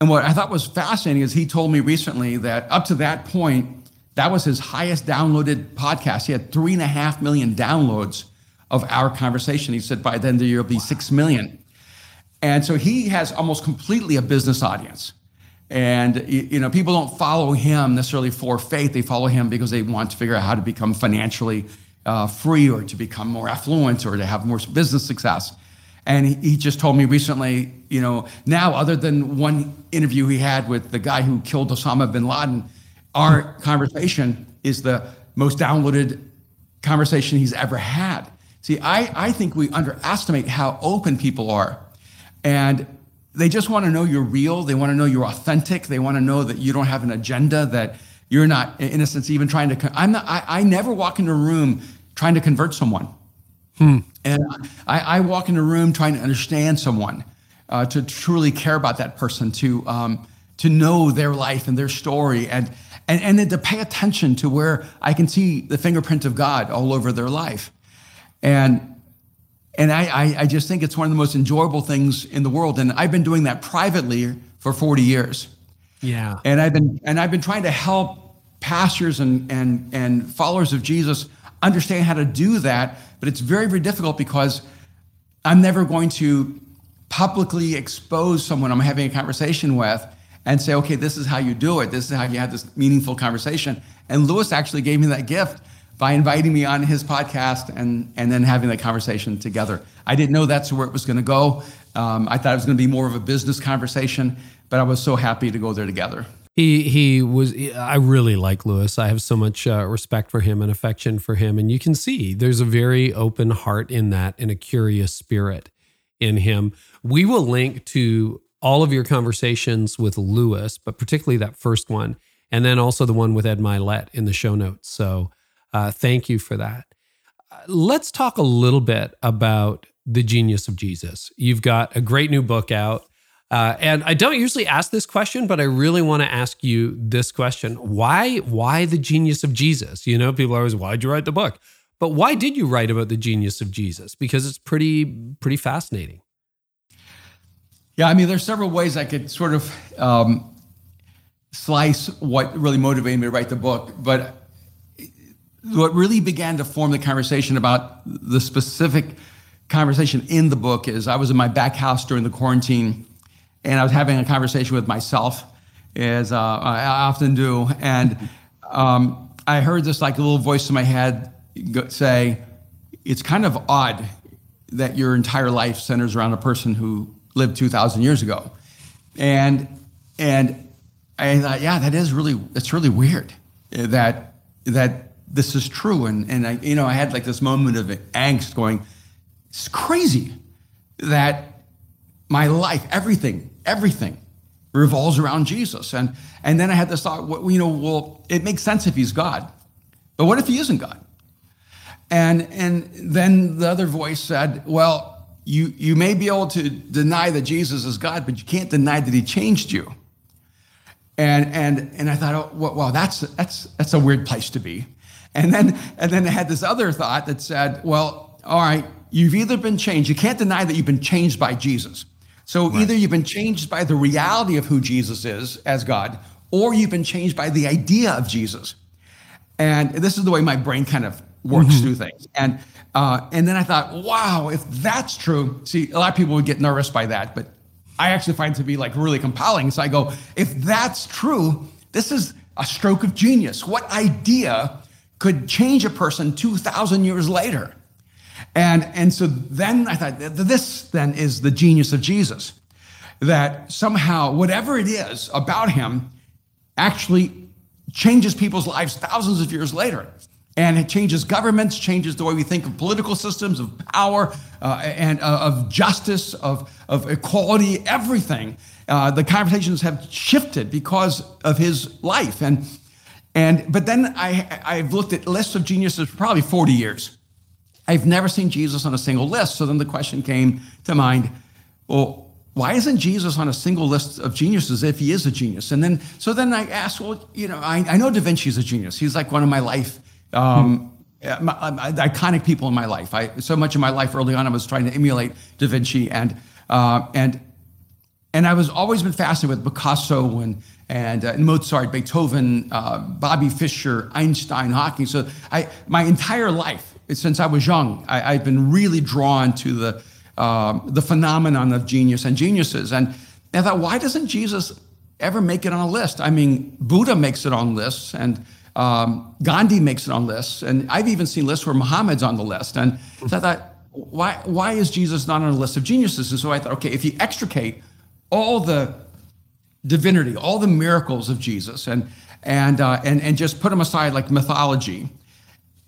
and what I thought was fascinating is he told me recently that up to that point, that was his highest downloaded podcast. He had three and a half million downloads of our conversation. He said by then there will be six million. And so he has almost completely a business audience. And you know, people don't follow him necessarily for faith. They follow him because they want to figure out how to become financially uh, free or to become more affluent or to have more business success. And he, he just told me recently, you know, now other than one interview he had with the guy who killed Osama bin Laden, our conversation is the most downloaded conversation he's ever had. See, I, I think we underestimate how open people are. And they just want to know you're real. They want to know you're authentic. They want to know that you don't have an agenda, that you're not, in a sense, even trying to. I'm not, I, I never walk into a room trying to convert someone. Hmm. And I, I, walk in a room trying to understand someone, uh, to truly care about that person, to, um, to know their life and their story. And, and, and then to pay attention to where I can see the fingerprint of God all over their life. And And I, I, I just think it's one of the most enjoyable things in the world. And I've been doing that privately for 40 years. Yeah. And I've been and I've been trying to help pastors and and and followers of Jesus understand how to do that, but it's very very difficult because I'm never going to publicly expose someone I'm having a conversation with and say, okay, this is how you do it. This is how you have this meaningful conversation. And Lewis actually gave me that gift by inviting me on his podcast and, and then having that conversation together. I didn't know that's where it was going to go. Um, I thought it was going to be more of a business conversation, but I was so happy to go there together. He he was. I really like Lewis. I have so much uh, respect for him and affection for him, and you can see there's a very open heart in that, and a curious spirit in him. We will link to all of your conversations with Lewis, but particularly that first one, and then also the one with Ed Mylett in the show notes. So uh, thank you for that. Uh, let's talk a little bit about the genius of Jesus. You've got a great new book out. Uh, and I don't usually ask this question, but I really want to ask you this question: Why, why the genius of Jesus? You know, people are always, "Why'd you write the book?" But why did you write about the genius of Jesus? Because it's pretty, pretty fascinating. Yeah, I mean, there's several ways I could sort of um, slice what really motivated me to write the book, but what really began to form the conversation about the specific conversation in the book is I was in my back house during the quarantine and I was having a conversation with myself, as uh, I often do. And um, I heard this like a little voice in my head say, It's kind of odd that your entire life centers around a person who lived 2,000 years ago. And, and I thought, yeah, that is really, it's really weird that, that this is true. And, and I, you know, I had like this moment of angst going, it's crazy that my life, everything, everything revolves around Jesus. And, and then I had this thought, well, you know, well, it makes sense if he's God, but what if he isn't God? And, and then the other voice said, well, you, you may be able to deny that Jesus is God, but you can't deny that he changed you. And, and, and I thought, oh, well, that's, that's, that's a weird place to be. And then, and then I had this other thought that said, well, all right, you've either been changed, you can't deny that you've been changed by Jesus. So right. either you've been changed by the reality of who Jesus is as God, or you've been changed by the idea of Jesus. And this is the way my brain kind of works mm-hmm. through things. And uh, and then I thought, wow, if that's true, see, a lot of people would get nervous by that, but I actually find it to be like really compelling. So I go, if that's true, this is a stroke of genius. What idea could change a person 2,000 years later? And, and so then I thought, this then is the genius of Jesus. That somehow, whatever it is about him actually changes people's lives thousands of years later. And it changes governments, changes the way we think of political systems, of power, uh, and uh, of justice, of, of equality, everything. Uh, the conversations have shifted because of his life. And, and, but then I, I've looked at lists of geniuses for probably 40 years. I've never seen Jesus on a single list. So then the question came to mind well, why isn't Jesus on a single list of geniuses if he is a genius? And then, so then I asked, well, you know, I, I know Da Vinci's a genius. He's like one of my life, um, hmm. my, my, iconic people in my life. I, so much of my life early on, I was trying to emulate Da Vinci. And, uh, and, and I was always been fascinated with Picasso and, and, uh, Mozart, Beethoven, uh, Bobby Fischer, Einstein, Hawking. So I, my entire life, since I was young, I, have been really drawn to the, um, the phenomenon of genius and geniuses. And I thought, why doesn't Jesus ever make it on a list? I mean, Buddha makes it on lists, and um, Gandhi makes it on lists, and I've even seen lists where Muhammad's on the list. And I thought, why, why is Jesus not on a list of geniuses? And so I thought, okay, if you extricate all the divinity, all the miracles of Jesus, and and uh, and and just put them aside like mythology,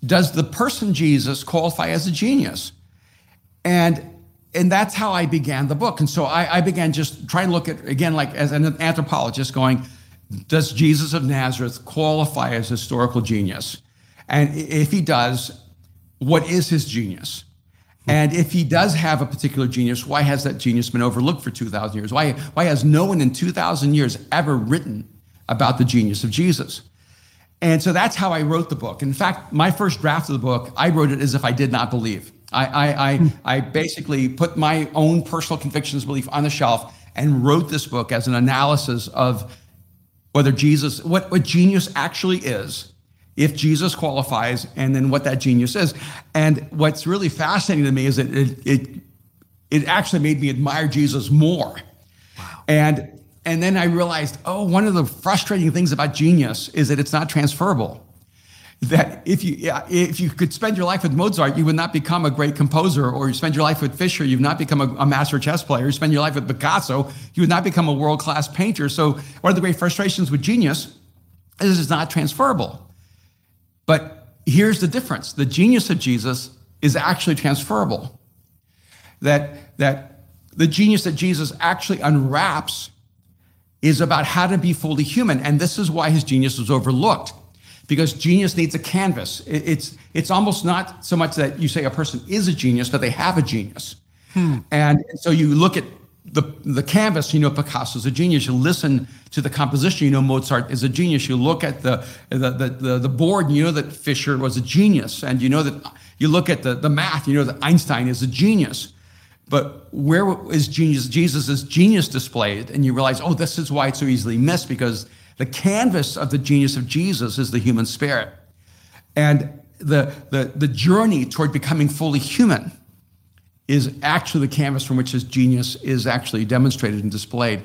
does the person Jesus qualify as a genius? And and that's how I began the book. And so I, I began just trying to look at again, like as an anthropologist, going, does Jesus of Nazareth qualify as historical genius? And if he does, what is his genius? And if he does have a particular genius, why has that genius been overlooked for 2,000 years? Why, why has no one in 2,000 years ever written about the genius of Jesus? And so that's how I wrote the book. In fact, my first draft of the book, I wrote it as if I did not believe. I, I, I, hmm. I basically put my own personal convictions belief on the shelf and wrote this book as an analysis of whether Jesus, what, what genius actually is, if Jesus qualifies, and then what that genius is. And what's really fascinating to me is that it, it, it actually made me admire Jesus more. Wow. And and then I realized, oh, one of the frustrating things about genius is that it's not transferable that if you if you could spend your life with Mozart, you would not become a great composer, or you spend your life with Fischer, you've not become a, a master chess player. You spend your life with Picasso, you would not become a world class painter. So one of the great frustrations with genius is it's not transferable. But here's the difference: the genius of Jesus is actually transferable. That that the genius that Jesus actually unwraps is about how to be fully human, and this is why his genius was overlooked because genius needs a canvas. It's, it's almost not so much that you say a person is a genius, but they have a genius. Hmm. And so you look at the, the canvas, you know Picasso's a genius. You listen to the composition, you know Mozart is a genius. You look at the, the, the, the, the board, you know that Fischer was a genius. And you know that you look at the, the math, you know that Einstein is a genius. But where is genius? Jesus' is genius displayed, and you realize, oh, this is why it's so easily missed because the canvas of the genius of Jesus is the human spirit. And the, the, the journey toward becoming fully human is actually the canvas from which his genius is actually demonstrated and displayed.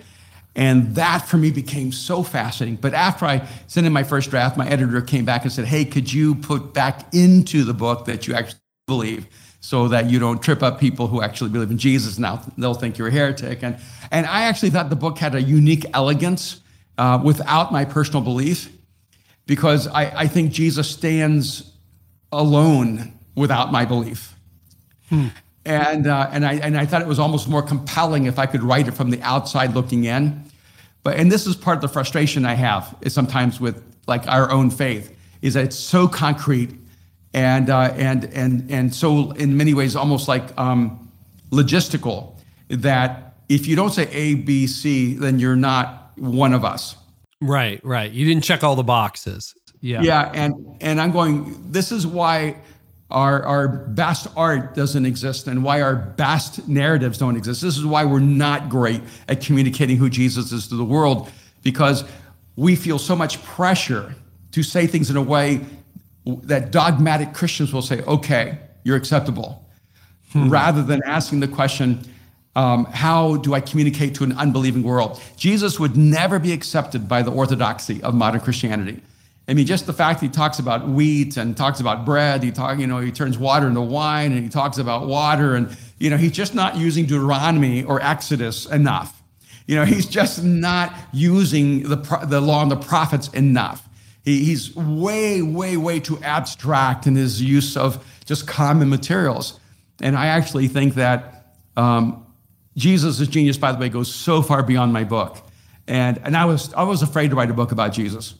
And that for me became so fascinating. But after I sent in my first draft, my editor came back and said, Hey, could you put back into the book that you actually believe so that you don't trip up people who actually believe in Jesus? Now they'll think you're a heretic. And, and I actually thought the book had a unique elegance uh, without my personal belief because I, I, think Jesus stands alone without my belief. Hmm. And, uh, and, I, and I thought it was almost more compelling if I could write it from the outside looking in. But, and this is part of the frustration I have is sometimes with like our own faith is that it's so concrete and, uh, and, and, and so in many ways almost like um, logistical that if you don't say A, B, C, then you're not one of us. Right, right. You didn't check all the boxes. Yeah. Yeah, and and I'm going this is why our our best art doesn't exist and why our best narratives don't exist. This is why we're not great at communicating who Jesus is to the world because we feel so much pressure to say things in a way that dogmatic Christians will say, "Okay, you're acceptable." Hmm. Rather than asking the question, um, how do I communicate to an unbelieving world? Jesus would never be accepted by the orthodoxy of modern Christianity. I mean, just the fact he talks about wheat and talks about bread, he talk, you know, he turns water into wine and he talks about water, and you know, he's just not using Deuteronomy or Exodus enough. You know, he's just not using the the law and the prophets enough. He, he's way, way, way too abstract in his use of just common materials. And I actually think that um, Jesus' is genius, by the way, goes so far beyond my book. And, and I, was, I was afraid to write a book about Jesus.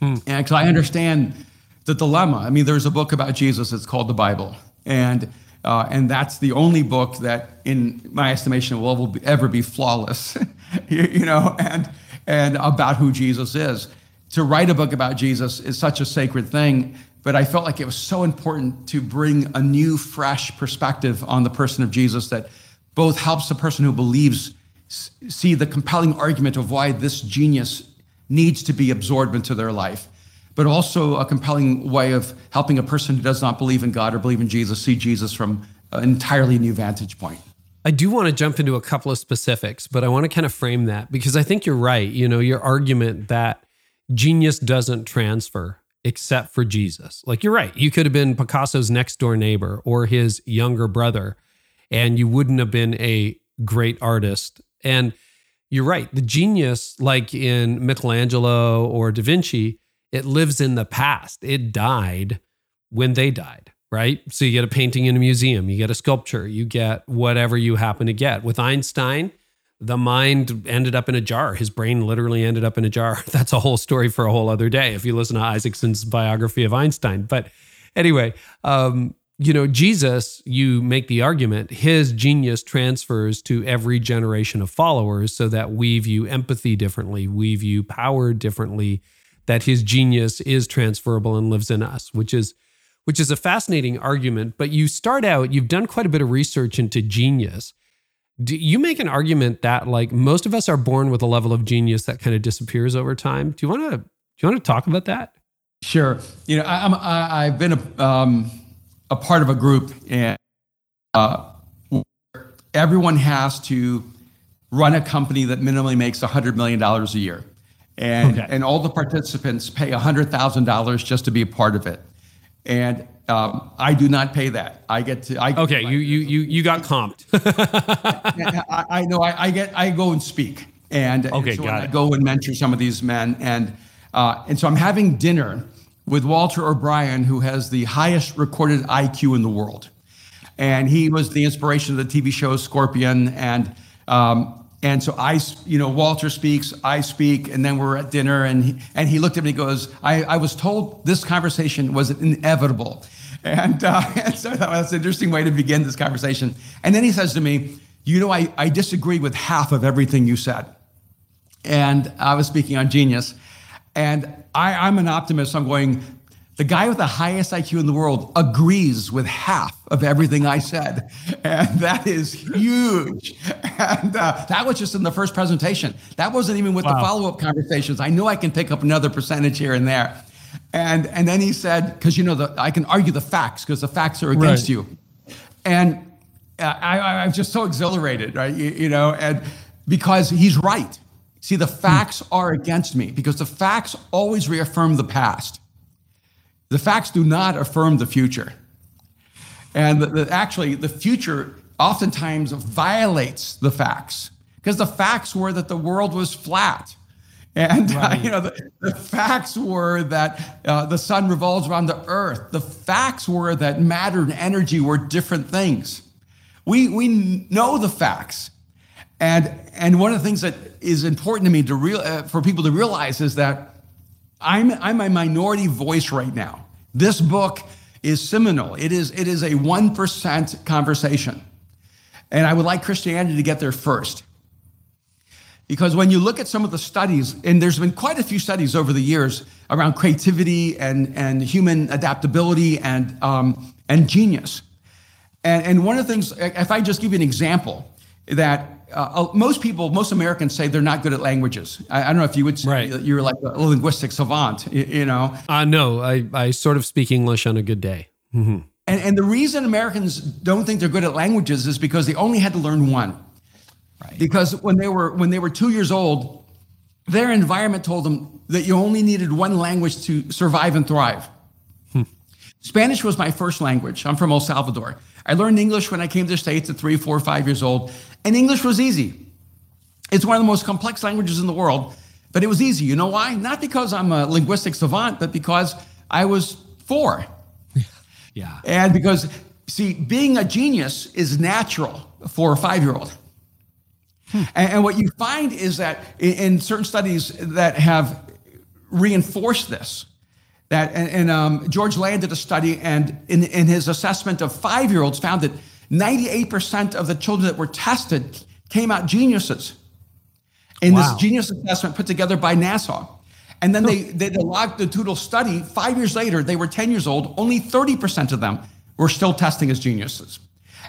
Hmm. And because I understand the dilemma. I mean, there's a book about Jesus, it's called the Bible. And, uh, and that's the only book that, in my estimation, will ever be flawless, you, you know, and, and about who Jesus is. To write a book about Jesus is such a sacred thing, but I felt like it was so important to bring a new, fresh perspective on the person of Jesus that both helps the person who believes see the compelling argument of why this genius needs to be absorbed into their life, but also a compelling way of helping a person who does not believe in God or believe in Jesus see Jesus from an entirely new vantage point. I do want to jump into a couple of specifics, but I want to kind of frame that because I think you're right. You know, your argument that genius doesn't transfer except for Jesus. Like you're right. You could have been Picasso's next door neighbor or his younger brother and you wouldn't have been a great artist. And you're right. The genius, like in Michelangelo or Da Vinci, it lives in the past. It died when they died, right? So you get a painting in a museum, you get a sculpture, you get whatever you happen to get. With Einstein, the mind ended up in a jar. His brain literally ended up in a jar. That's a whole story for a whole other day if you listen to Isaacson's biography of Einstein. But anyway, um, you know, Jesus, you make the argument, his genius transfers to every generation of followers so that we view empathy differently, we view power differently, that his genius is transferable and lives in us, which is which is a fascinating argument. But you start out, you've done quite a bit of research into genius. Do you make an argument that like most of us are born with a level of genius that kind of disappears over time? Do you want to do you want to talk about that? Sure. You know, I, I'm I, I've been a um, a part of a group and uh, everyone has to run a company that minimally makes $100 million a year. And, okay. and all the participants pay $100,000 just to be a part of it. And um, I do not pay that. I get to. I, okay, I, you you you you got comped. I, I, know. I, I, get. I go and speak, and, okay, and so got I it. go and mentor some of these men, and uh, and so I'm having dinner with Walter O'Brien, who has the highest recorded IQ in the world, and he was the inspiration of the TV show Scorpion, and um, and so I, you know, Walter speaks, I speak, and then we're at dinner, and he, and he looked at me and goes, I, I was told this conversation was inevitable. And, uh, and so that's an interesting way to begin this conversation. And then he says to me, You know, I, I disagree with half of everything you said. And I was speaking on genius. And I, I'm an optimist. I'm going, the guy with the highest IQ in the world agrees with half of everything I said. And that is huge. And uh, that was just in the first presentation. That wasn't even with wow. the follow up conversations. I knew I can pick up another percentage here and there. And, and then he said, because you know, the, I can argue the facts because the facts are against right. you. And uh, I, I, was just so exhilarated, right? You, you know, and because he's right. See, the facts are against me because the facts always reaffirm the past. The facts do not affirm the future. And the, the, actually, the future oftentimes violates the facts because the facts were that the world was flat. And right. uh, you know the, the, facts were that uh, the sun revolves around the earth. The facts were that matter and energy were different things. We we know the facts, and and one of the things that is important to me to real uh, for people to realize is that I'm, I'm a minority voice right now. This book is seminal. It is, it is a 1% conversation. And I would like Christianity to get there first. Because when you look at some of the studies, and there's been quite a few studies over the years around creativity and, and human adaptability and, um, and genius. And, and one of the things, if I just give you an example, that uh, uh, most people, most Americans say they're not good at languages. I, I don't know if you would say right. you're like a linguistic savant, you, you know? Uh, no, I, I sort of speak English on a good day. Mm-hmm. And, and the reason Americans don't think they're good at languages is because they only had to learn one. Right. Because when they were when they were two years old, their environment told them that you only needed one language to survive and thrive. Spanish was my first language. I'm from El Salvador. I learned English when I came to the States at three, four, five years old, and English was easy. It's one of the most complex languages in the world, but it was easy. You know why? Not because I'm a linguistic savant, but because I was four. yeah. And because, see, being a genius is natural for a five year old. Hmm. And, and, what you find is that in, in certain studies that have reinforced this, that and, and um, George Land did a study, and in, in his assessment of five-year-olds, found that 98% of the children that were tested came out geniuses in wow. this genius assessment put together by NASA. And then they they did a longitudinal study. Five years later, they were 10 years old. Only 30% of them were still testing as geniuses.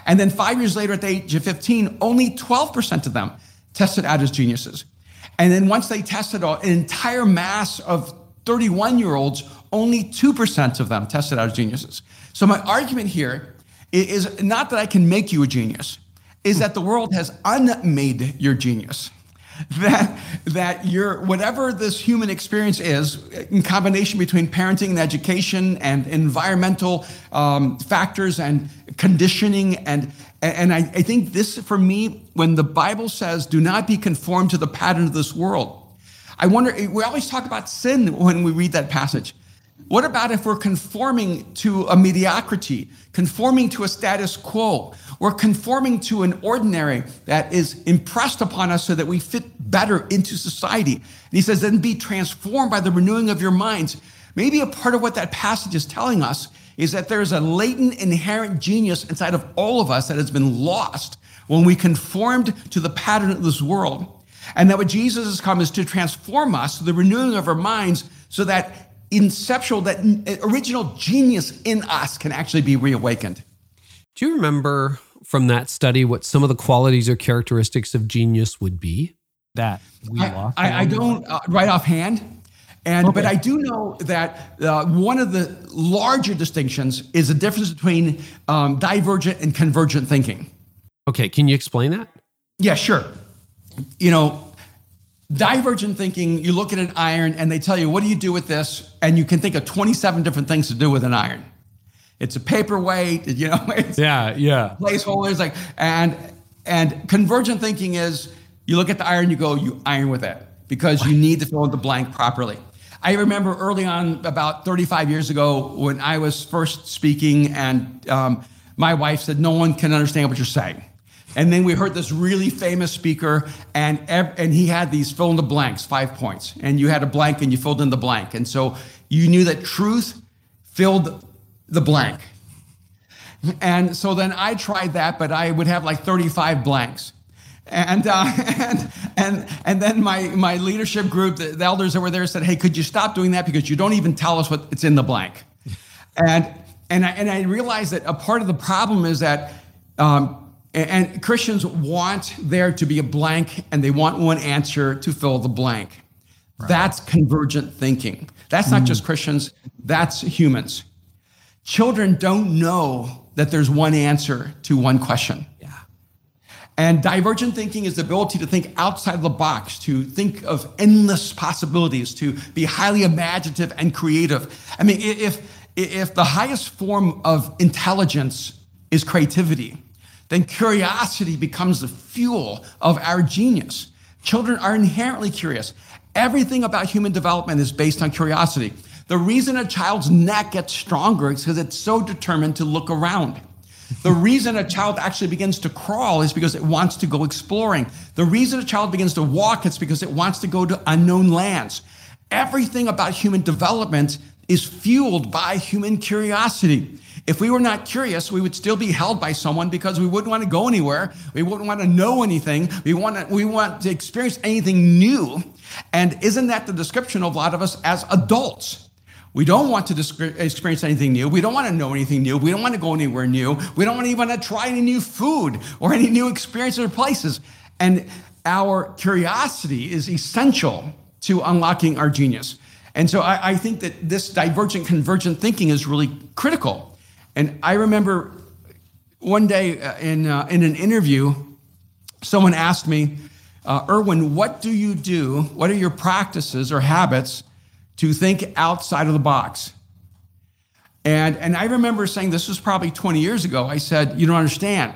And then five years later, at the age of 15, only 12% of them tested out as geniuses. And then once they tested an entire mass of 31 year olds, only 2% of them tested out as geniuses. So my argument here is not that I can make you a genius, is that the world has unmade your genius. That that your whatever this human experience is, in combination between parenting and education and environmental um, factors and conditioning and and I, I think this for me, when the Bible says, "Do not be conformed to the pattern of this world," I wonder. We always talk about sin when we read that passage. What about if we're conforming to a mediocrity, conforming to a status quo? We're conforming to an ordinary that is impressed upon us so that we fit better into society. And he says, then be transformed by the renewing of your minds. Maybe a part of what that passage is telling us is that there's a latent inherent genius inside of all of us that has been lost when we conformed to the pattern of this world. And that what Jesus has come is to transform us, the renewing of our minds, so that inceptual, that original genius in us can actually be reawakened. Do you remember from that study what some of the qualities or characteristics of genius would be? That we I, lost. I, I don't uh, right offhand, and but I do know that uh, one of the larger distinctions is the difference between um, divergent and convergent thinking. Okay, can you explain that? Yeah, sure. You know, divergent thinking, you look at an iron and they tell you, what do you do with this? And you can think of 27 different things to do with an iron. It's a paperweight, you know, it's Yeah, yeah. placeholders, like, and and convergent thinking is you look at the iron, you go, you iron with it because you need to fill in the blank properly. I remember early on, about 35 years ago, when I was first speaking, and um, my wife said, No one can understand what you're saying. And then we heard this really famous speaker, and, and he had these fill in the blanks, five points. And you had a blank and you filled in the blank. And so you knew that truth filled the blank. And so then I tried that, but I would have like 35 blanks. And, uh, and, and, and then my, my leadership group, the, the elders that were there said, Hey, could you stop doing that? Because you don't even tell us what it's in the blank. And, and, I, and I realized that a part of the problem is that, um, and, Christians want there to be a blank and they want one answer to fill the blank. That's convergent thinking. That's not hmm. just Christians, that's humans. Children don't know that there's one answer to one question. Yeah. And divergent thinking is the ability to think outside the box, to think of endless possibilities, to be highly imaginative and creative. I mean, if, if the highest form of intelligence is creativity, then curiosity becomes the fuel of our genius. Children are inherently curious. Everything about human development is based on curiosity. The reason a child's neck gets stronger is because it's so determined to look around. The reason a child actually begins to crawl is because it wants to go exploring. The reason a child begins to walk is because it wants to go to unknown lands. Everything about human development is fueled by human curiosity. If we were not curious, we would still be held by someone because we wouldn't want to go anywhere. We wouldn't want to know anything. We want to, we want to experience anything new. And isn't that the description of a lot of us as adults? We don't want to experience anything new. We don't want to know anything new. We don't want to go anywhere new. We don't want to even want to try any new food or any new experiences or places. And our curiosity is essential to unlocking our genius. And so I, I think that this divergent convergent thinking is really critical. And I remember one day uh, in, uh, in an interview, someone asked me, uh, Erwin, what do you do? What are your practices or habits to think outside of the box? And, and I remember saying, this was probably 20 years ago. I said, You don't understand.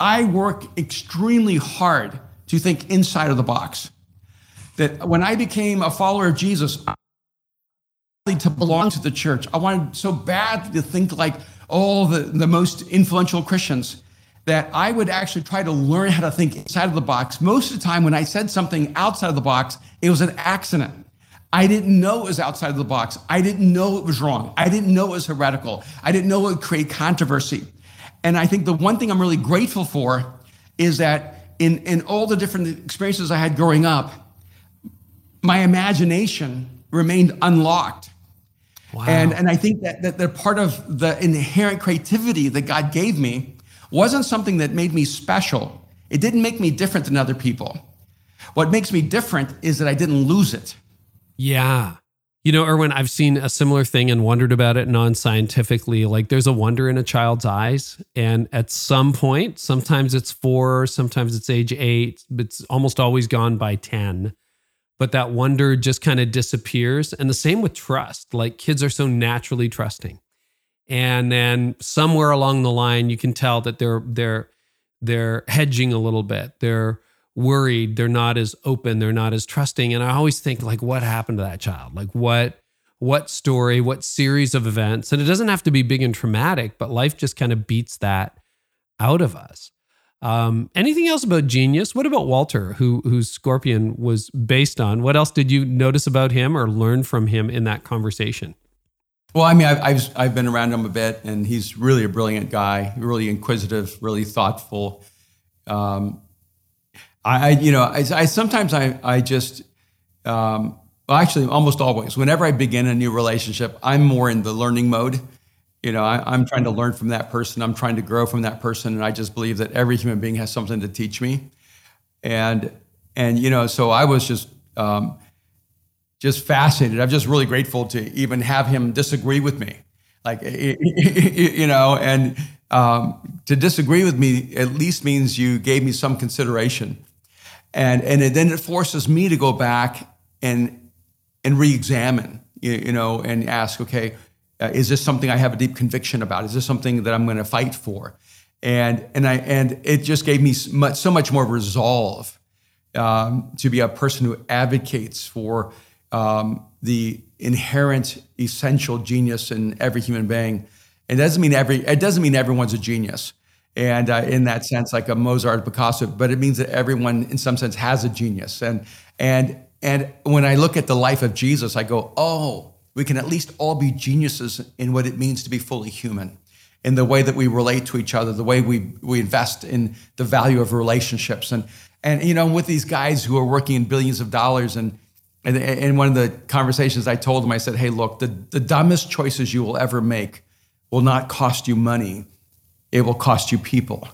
I work extremely hard to think inside of the box. That when I became a follower of Jesus, to belong to the church. I wanted so bad to think like all the, the most influential Christians that I would actually try to learn how to think inside of the box. Most of the time, when I said something outside of the box, it was an accident. I didn't know it was outside of the box. I didn't know it was wrong. I didn't know it was heretical. I didn't know it would create controversy. And I think the one thing I'm really grateful for is that in, in all the different experiences I had growing up, my imagination remained unlocked. Wow. And, and I think that, that, that part of the inherent creativity that God gave me wasn't something that made me special. It didn't make me different than other people. What makes me different is that I didn't lose it. Yeah. You know, Erwin, I've seen a similar thing and wondered about it non scientifically. Like there's a wonder in a child's eyes. And at some point, sometimes it's four, sometimes it's age eight, but it's almost always gone by 10. But that wonder just kind of disappears. And the same with trust. Like kids are so naturally trusting. And then somewhere along the line, you can tell that they're they're they're hedging a little bit. They're worried they're not as open they're not as trusting and i always think like what happened to that child like what what story what series of events and it doesn't have to be big and traumatic but life just kind of beats that out of us um, anything else about genius what about walter who whose scorpion was based on what else did you notice about him or learn from him in that conversation Well, I mean, I've, I've, I've been around him a bit, and he's really a brilliant guy, really inquisitive, really thoughtful. Um, I, you know, I, I sometimes I, I just, um, well, actually, almost always. Whenever I begin a new relationship, I'm more in the learning mode. You know, I, am trying to learn from that person. I'm trying to grow from that person, and I just believe that every human being has something to teach me. And and you know, so I was just um, just fascinated. I'm just really grateful to even have him disagree with me, like you know, and um, to disagree with me at least means you gave me some consideration, and and it, then it forces me to go back and and re-examine, you, you know, and ask, okay, uh, is this something I have a deep conviction about? Is this something that I'm going to fight for? And and I and it just gave me so much, so much more resolve um, to be a person who advocates for um, the inherent essential genius in every human being. It doesn't mean every it doesn't mean everyone's a genius, and uh, in that sense, like a Mozart, Picasso, but it means that everyone, in some sense, has a genius. And and and when I look at the life of Jesus, I go, oh, we can at least all be geniuses in what it means to be fully human, in the way that we relate to each other, the way we, we invest in the value of relationships. And, and, you know, with these guys who are working in billions of dollars and, and in one of the conversations I told them, I said, hey, look, the, the dumbest choices you will ever make will not cost you money. It will cost you people.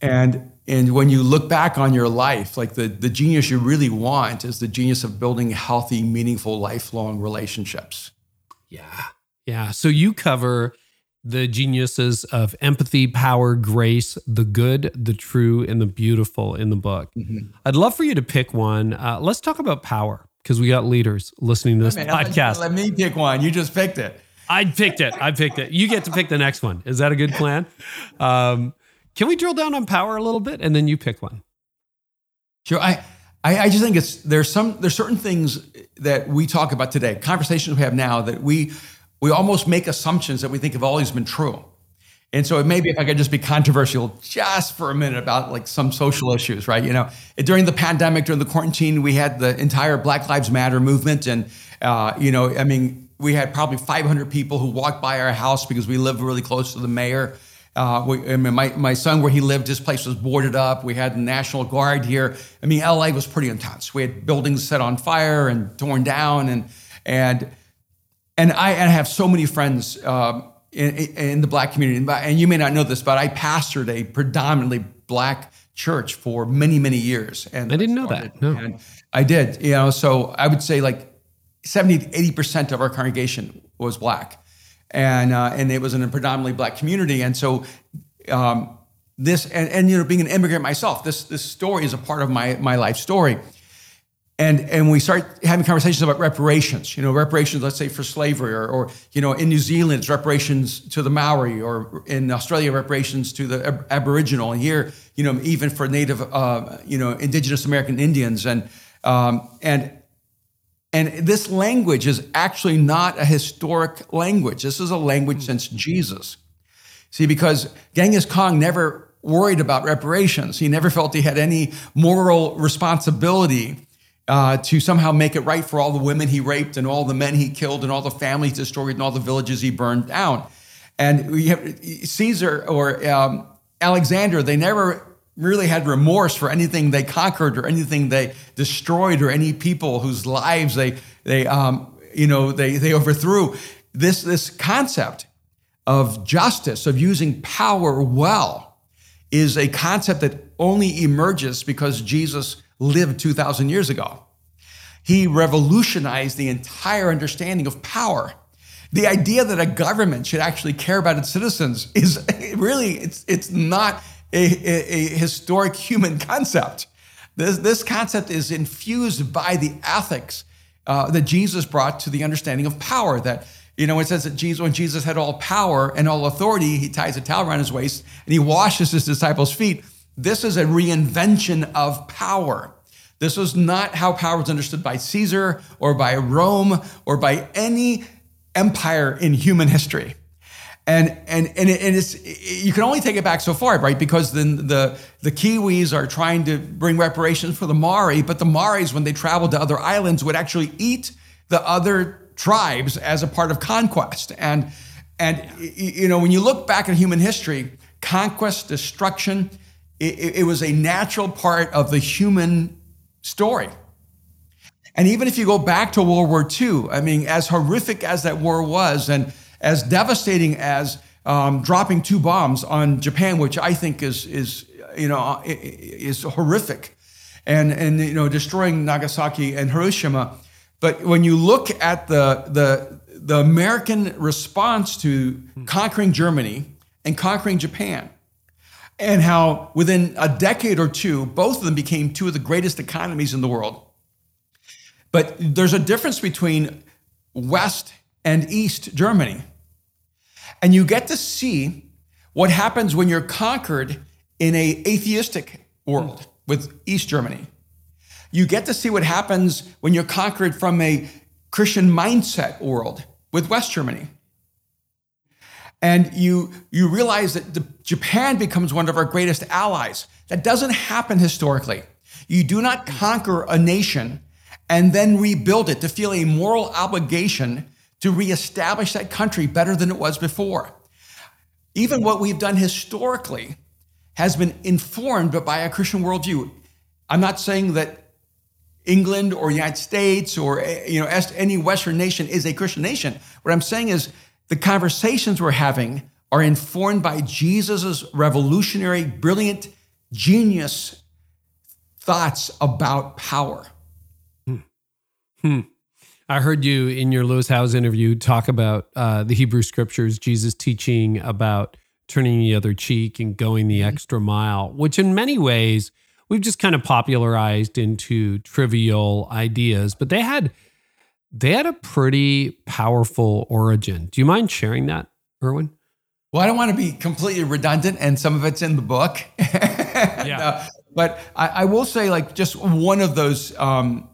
And and when you look back on your life, like the, the genius you really want is the genius of building healthy, meaningful, lifelong relationships. Yeah. Yeah. So you cover the geniuses of empathy, power, grace, the good, the true, and the beautiful in the book. Mm-hmm. I'd love for you to pick one. Uh, let's talk about power because we got leaders listening to this Man, podcast. Let me pick one. You just picked it. I picked it. I picked it. You get to pick the next one. Is that a good plan? Um, can we drill down on power a little bit and then you pick one? Sure. I, I, I just think it's there's some there's certain things that we talk about today, conversations we have now that we we almost make assumptions that we think have always been true. And so maybe if I could just be controversial just for a minute about like some social issues, right? You know, during the pandemic, during the quarantine, we had the entire Black Lives Matter movement, and uh, you know, I mean, we had probably 500 people who walked by our house because we live really close to the mayor. Uh, we, I mean, my, my son, where he lived, his place was boarded up. We had the National Guard here. I mean, LA was pretty intense. We had buildings set on fire and torn down, and and and I, and I have so many friends uh, in, in, the black community. And you may not know this, but I pastored a predominantly black church for many many years. And I didn't know that. No, and I did. You know, so I would say like 70 80 percent of our congregation was black and uh, and it was in a predominantly black community, and so. Um, this and, and you know being an immigrant myself this this story is a part of my my life story. And and we start having conversations about reparations you know reparations let's say for slavery or, or you know in new zealand reparations to the maori or in australia reparations to the ab- aboriginal. And here you know even for native uh, you know indigenous american indians. And um, and and this language is actually not a historic language. This is a language since Jesus. See, because Genghis Khan never worried about reparations. He never felt he had any moral responsibility uh, to somehow make it right for all the women he raped and all the men he killed and all the families destroyed and all the villages he burned down. And we have Caesar or um, Alexander, they never really had remorse for anything they conquered or anything they destroyed or any people whose lives they they um, you know they they overthrew. This this concept of justice of using power well is a concept that only emerges because Jesus lived 2,000 years ago. He revolutionized the entire understanding of power. The idea that a government should actually care about its citizens is really it's it's not a, a, historic human concept. This, this concept is infused by the ethics uh, that Jesus brought to the understanding of power. That, you know, it says that Jesus, when Jesus had all power and all authority, he ties a towel around his waist and he washes his disciples' feet. This is a reinvention of power. This was not how power was understood by Caesar or by Rome or by any empire in human history and and and, it, and it's you can only take it back so far, right? Because then the the Kiwis are trying to bring reparations for the Maori, but the Maoris, when they traveled to other islands, would actually eat the other tribes as a part of conquest. And and you know when you look back at human history, conquest, destruction, it, it was a natural part of the human story. And even if you go back to World War II, I mean, as horrific as that war was, and as devastating as um, dropping two bombs on Japan, which I think is is you know is horrific, and and you know destroying Nagasaki and Hiroshima. But when you look at the the the American response to conquering Germany and conquering Japan, and how within a decade or two, both of them became two of the greatest economies in the world. But there's a difference between West and East Germany. And you get to see what happens when you're conquered in a atheistic world with East Germany. You get to see what happens when you're conquered from a Christian mindset world with West Germany. And you, you realize that the, Japan becomes one of our greatest allies. That doesn't happen historically. You do not conquer a nation and then rebuild it to feel a moral obligation to reestablish that country better than it was before. Even what we've done historically has been informed by a Christian worldview. I'm not saying that England or United States or you know any Western nation is a Christian nation. What I'm saying is the conversations we're having are informed by Jesus's revolutionary, brilliant, genius thoughts about power. Hmm. Hmm. I heard you in your Lewis Howes interview talk about uh, the Hebrew scriptures, Jesus teaching about turning the other cheek and going the mm-hmm. extra mile, which in many ways we've just kind of popularized into trivial ideas, but they had they had a pretty powerful origin. Do you mind sharing that, Erwin? Well, I don't want to be completely redundant, and some of it's in the book. yeah. Uh, but I, I, will say, like, just one of those um,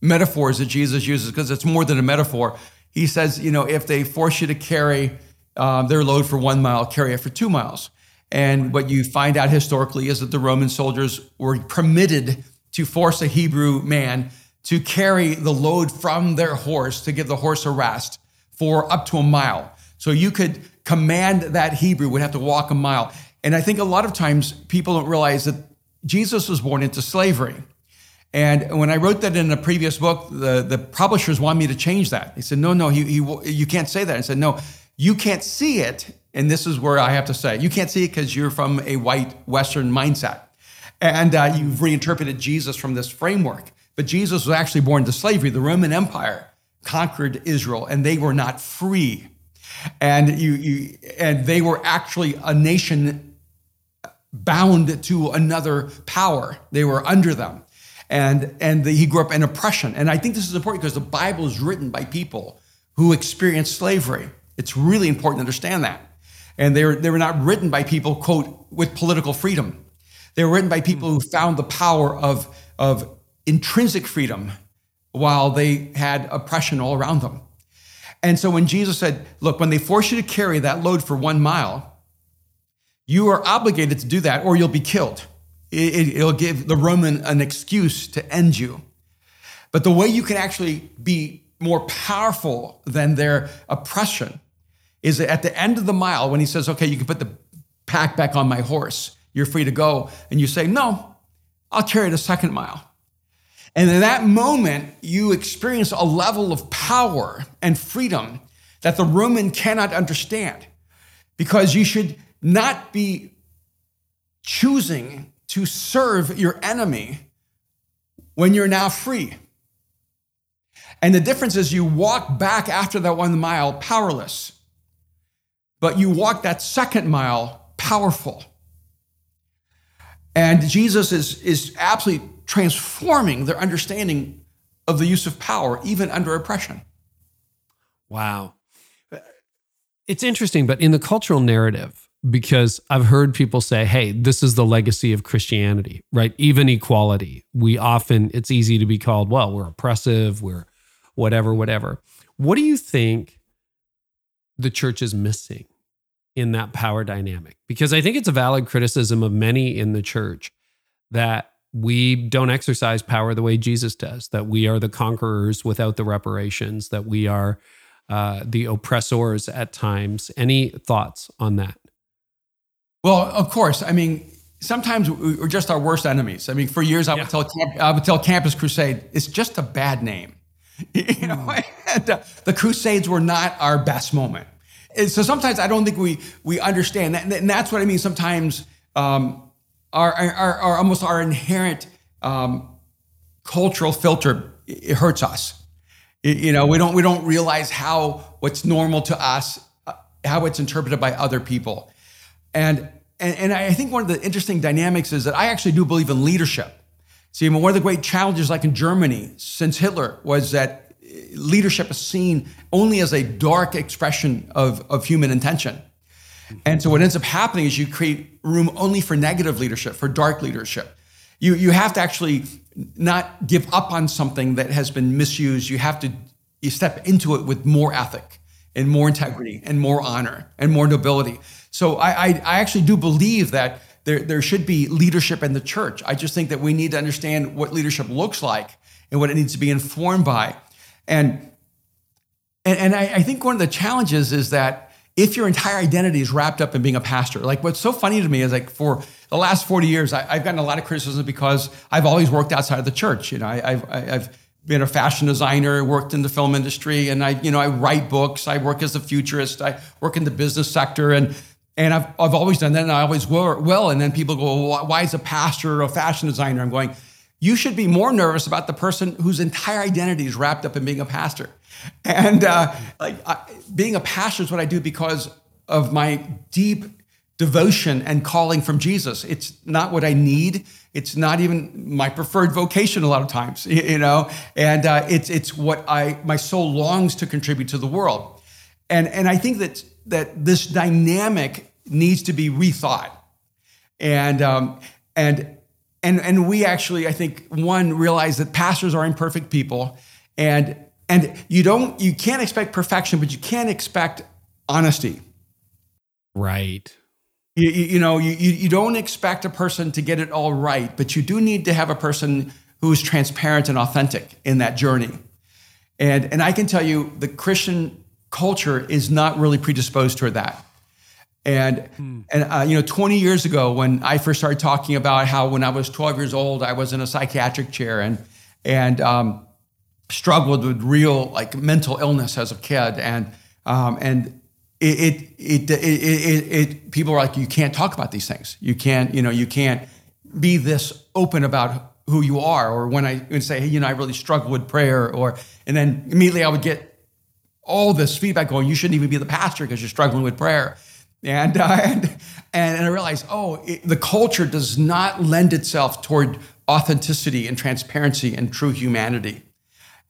metaphors that Jesus uses because it's more than a metaphor. He says, you know, if they force you to carry um, their load for one mile, carry it for two miles. And what you find out historically is that the Roman soldiers were permitted to force a Hebrew man to carry the load from their horse to give the horse a rest for up to a mile. So you could command that Hebrew would have to walk a mile. And I think a lot of times people don't realize that Jesus was born into slavery. And when I wrote that in a previous book, the, the publishers wanted me to change that. He said, no, no, he, he, you can't say that. I said, no, you can't see it. And this is where I have to say, you can't see it because you're from a white Western mindset. And uh, you've reinterpreted Jesus from this framework. But Jesus was actually born into slavery. The Roman Empire conquered Israel and they were not free. And you, you and they were actually a nation bound to another power. They were under them and and the, he grew up in oppression. And I think this is important because the Bible is written by people who experienced slavery. It's really important to understand that. And they were, they were not written by people, quote, with political freedom. They were written by people who found the power of, of intrinsic freedom while they had oppression all around them. And so when Jesus said, Look, when they force you to carry that load for one mile, you are obligated to do that or you'll be killed. It, will give the Roman an excuse to end you. But the way you can actually be more powerful than their oppression is at the end of the mile when he says, okay, you can put the pack back on my horse. You're free to go. And you say, no, I'll carry it a second mile. And in that moment, you experience a level of power and freedom that the Roman cannot understand because you should not be choosing to serve your enemy when you're now free. And the difference is you walk back after that one mile powerless, but you walk that second mile powerful. And Jesus is, is absolutely transforming their understanding of the use of power, even under oppression. Wow. It's interesting, but in the cultural narrative, because I've heard people say, hey, this is the legacy of Christianity, right? Even equality. We often, it's easy to be called, well, we're oppressive, we're whatever, whatever. What do you think the church is missing in that power dynamic? Because I think it's a valid criticism of many in the church that we don't exercise power the way Jesus does, that we are the conquerors without the reparations, that we are uh, the oppressors at times. Any thoughts on that? Well, of course. I mean, sometimes we're just our worst enemies. I mean, for years I would tell I would tell Campus Crusade, it's just a bad name. You know, mm. and, uh, the Crusades were not our best moment. And so sometimes I don't think we we understand that, and that's what I mean. Sometimes um, our, our, our, almost our inherent um, cultural filter it hurts us. It, you know, we don't we don't realize how what's normal to us, uh, how it's interpreted by other people, and and, and I think one of the interesting dynamics is that I actually do believe in leadership. See, I mean, one of the great challenges, like in Germany since Hitler, was that uh, leadership is seen only as a dark expression of, of human intention. And so what ends up happening is you create room only for negative leadership, for dark leadership. You, you have to actually not give up on something that has been misused. You have to you step into it with more ethic and more integrity and more honor and more nobility. So I, I, I actually do believe that there, there should be leadership in the church. I just think that we need to understand what leadership looks like and what it needs to be informed by. And, and, and I, I think one of the challenges is that if your entire identity is wrapped up in being a pastor, like what's so funny to me is like for the last 40 years, I, have gotten a lot of criticism because I've always worked outside of the church. You know, I, I've, I've been a fashion designer, worked in the film industry, and I, you know, I write books. I work as a futurist. I work in the business sector, and and I've, I've always done that and I always will. And then people go, well, why is a pastor or a fashion designer? I'm going, you should be more nervous about the person whose entire identity is wrapped up in being a pastor. And uh, like I, being a pastor is what I do because of my deep devotion and calling from Jesus. It's not what I need. It's not even my preferred vocation a lot of times, you know. And uh, it's it's what I my soul longs to contribute to the world. And and I think that that this dynamic needs to be rethought. And um, and and and we actually, I think, one realize that pastors are imperfect people, and and you don't you can't expect perfection, but you can expect honesty. Right. You, you, know, you, you don't expect a person to get it all right, but you do need to have a person who is transparent and authentic in that journey. And, and I can tell you the Christian culture is not really predisposed toward that. And hmm. and uh, you know, 20 years ago, when I first started talking about how when I was 12 years old, I was in a psychiatric chair and and um, struggled with real like mental illness as a kid, and um, and it it, it it, it people are like, you can't talk about these things. You can't you know you can't be this open about who you are. Or when I would say, hey, you know, I really struggle with prayer, or and then immediately I would get all this feedback going, you shouldn't even be the pastor because you're struggling with prayer. And, uh, and, and I realized, oh, it, the culture does not lend itself toward authenticity and transparency and true humanity.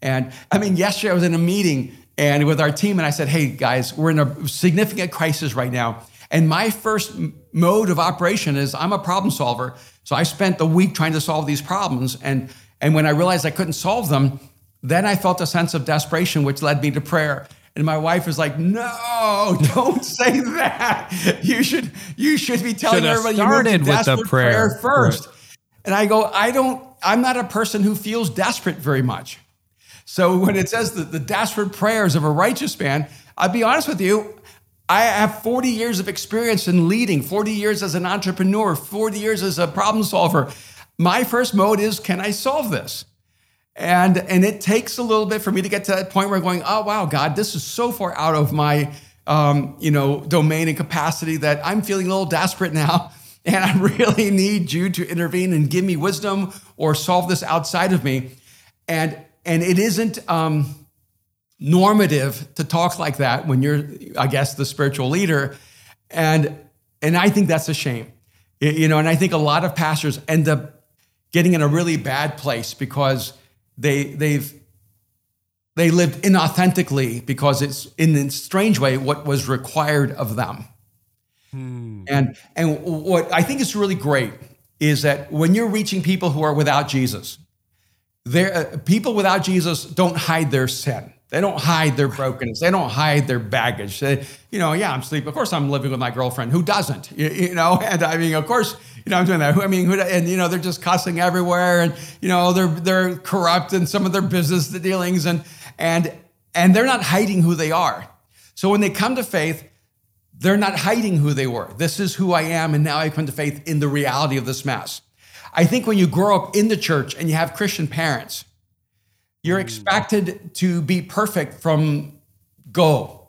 And I mean, yesterday I was in a meeting and with our team, and I said, hey, guys, we're in a significant crisis right now. And my first mode of operation is I'm a problem solver. So I spent the week trying to solve these problems. And, and when I realized I couldn't solve them, then I felt a sense of desperation, which led me to prayer. And my wife was like, "No, don't say that. You should you should be telling Should've everybody started you with the prayer, prayer first. Right. And I go, I don't. I'm not a person who feels desperate very much. So when it says that the desperate prayers of a righteous man, I'll be honest with you. I have 40 years of experience in leading, 40 years as an entrepreneur, 40 years as a problem solver. My first mode is, can I solve this? And, and it takes a little bit for me to get to that point where I'm going, oh, wow, God, this is so far out of my, um, you know, domain and capacity that I'm feeling a little desperate now. And I really need you to intervene and give me wisdom or solve this outside of me. And, and it isn't um, normative to talk like that when you're, I guess, the spiritual leader. And, and I think that's a shame. You know, and I think a lot of pastors end up getting in a really bad place because they they've they lived inauthentically because it's in a strange way what was required of them. Hmm. And and what I think is really great is that when you're reaching people who are without Jesus, there uh, people without Jesus don't hide their sin. They don't hide their brokenness. They don't hide their baggage. They, you know, yeah, I'm sleeping. Of course, I'm living with my girlfriend. Who doesn't? You, you know, and I mean, of course, you know, I'm doing that. I mean, and you know, they're just cussing everywhere, and you know, they're they're corrupt in some of their business dealings, and and and they're not hiding who they are. So when they come to faith, they're not hiding who they were. This is who I am, and now I come to faith in the reality of this mess. I think when you grow up in the church and you have Christian parents, you're mm. expected to be perfect from go.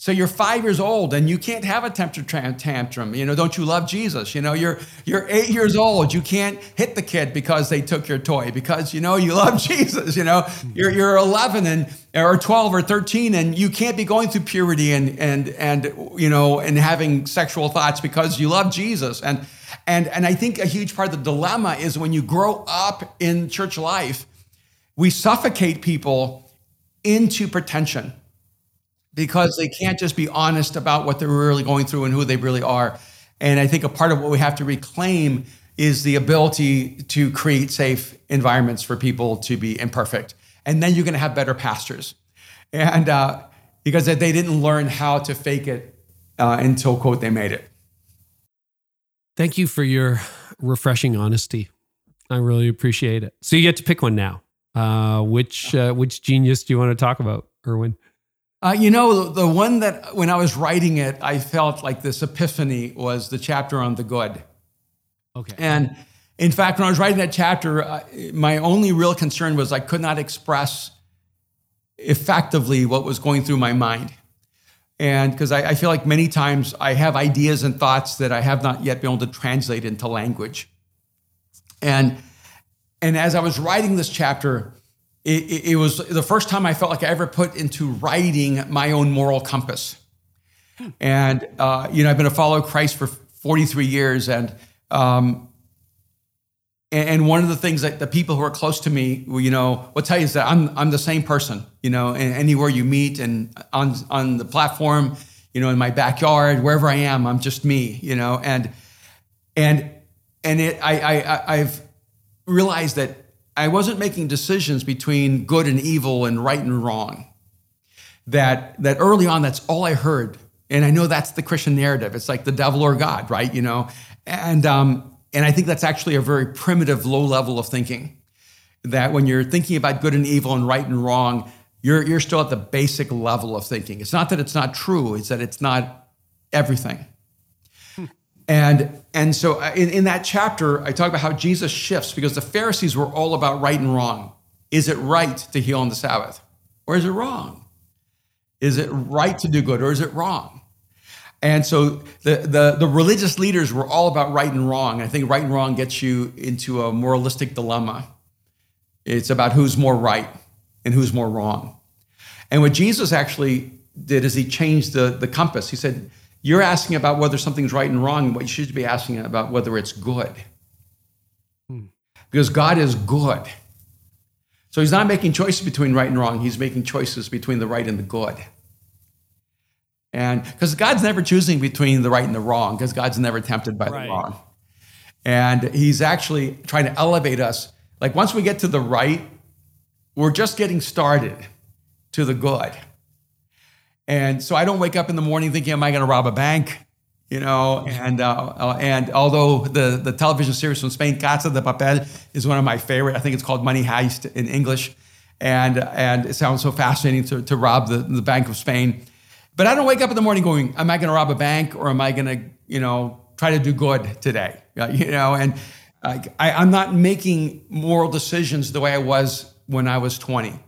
So you're five years old and you can't have a temper tantrum. You know, don't you love Jesus? You know, you're you're eight years old. You can't hit the kid because they took your toy because you know you love Jesus. You know, you're you're 11 and or 12 or 13 and you can't be going through puberty and and and you know and having sexual thoughts because you love Jesus. And and and I think a huge part of the dilemma is when you grow up in church life, we suffocate people into pretension because they can't just be honest about what they're really going through and who they really are. And I think a part of what we have to reclaim is the ability to create safe environments for people to be imperfect. And then you're going to have better pastors. And uh, because they didn't learn how to fake it uh, until, quote, they made it. Thank you for your refreshing honesty. I really appreciate it. So you get to pick one now. Uh, which uh, which genius do you want to talk about, Erwin? Uh, you know, the, the one that when I was writing it, I felt like this epiphany was the chapter on the good. Okay. And in fact, when I was writing that chapter, uh, my only real concern was I could not express effectively what was going through my mind. And because I, I, feel like many times I have ideas and thoughts that I have not yet been able to translate into language. And, and as I was writing this chapter, it, it, was the first time I felt like I ever put into writing my own moral compass. And, uh, you know, I've been a follower of Christ for 43 years. And, um, and one of the things that the people who are close to me, you know, will tell you is that I'm, I'm the same person, you know, anywhere you meet and on, on the platform, you know, in my backyard, wherever I am, I'm just me, you know, and, and, and it, I, I, I've realized that I wasn't making decisions between good and evil and right and wrong. That, that early on, that's all I heard. And I know that's the Christian narrative. It's like the devil or God, right? You know, and, um, and I think that's actually a very primitive, low level of thinking. That when you're thinking about good and evil and right and wrong, you're, you're still at the basic level of thinking. It's not that it's not true, it's that it's not everything. And, and so uh, in, in that chapter, I talk about how Jesus shifts because the Pharisees were all about right and wrong. Is it right to heal on the Sabbath? Or is it wrong? Is it right to do good or is it wrong? And so the, the, the, religious leaders were all about right and wrong. I think right and wrong gets you into a moralistic dilemma. It's about who's more right and who's more wrong. And what Jesus actually did is he changed the, the compass. He said, you're asking about whether something's right and wrong. What you should be asking about whether it's good. Hmm. Because God is good. So he's not making choices between right and wrong. He's making choices between the right and the good. And because God's never choosing between the right and the wrong, because God's never tempted by right. the wrong. And he's actually trying to elevate us. Like once we get to the right, we're just getting started to the good. And so I don't wake up in the morning thinking, am I going to rob a bank? You know, and uh, uh, and although the, the television series from Spain, Casa de Papel, is one of my favorite. I think it's called Money Heist in English. And, and it sounds so fascinating to, to rob the, the Bank of Spain. But I don't wake up in the morning going, am I going to rob a bank or am I going to, you know, try to do good today? You know, and I, I'm not making moral decisions the way I was when I was 20.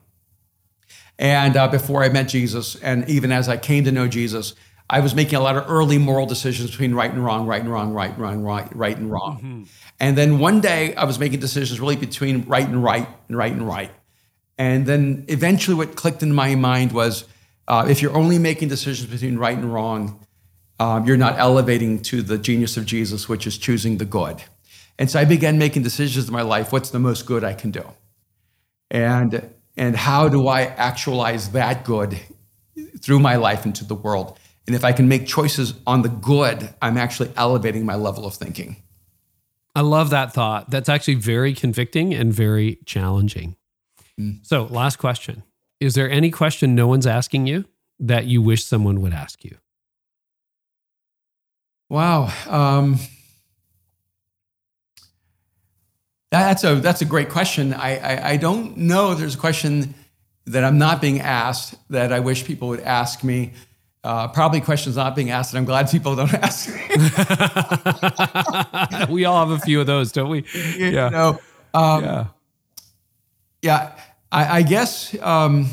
And uh, before I met Jesus, and even as I came to know Jesus, I was making a lot of early moral decisions between right and wrong, right and wrong, right, and wrong, right, right and wrong. Mm-hmm. And then one day I was making decisions really between right and right and right and right. And then eventually what clicked in my mind was uh, if you're only making decisions between right and wrong, um, you're not elevating to the genius of Jesus, which is choosing the good. And so I began making decisions in my life. What's the most good I can do? And and how do I actualize that good through my life into the world? And if I can make choices on the good, I'm actually elevating my level of thinking. I love that thought. That's actually very convicting and very challenging. Mm. So, last question Is there any question no one's asking you that you wish someone would ask you? Wow. Um, That's a that's a great question. I, I, I don't know. There's a question that I'm not being asked that I wish people would ask me. Uh, probably questions not being asked, and I'm glad people don't ask. Me. We all have a few of those, don't we? You yeah. know, um, yeah. Yeah. I, I guess um,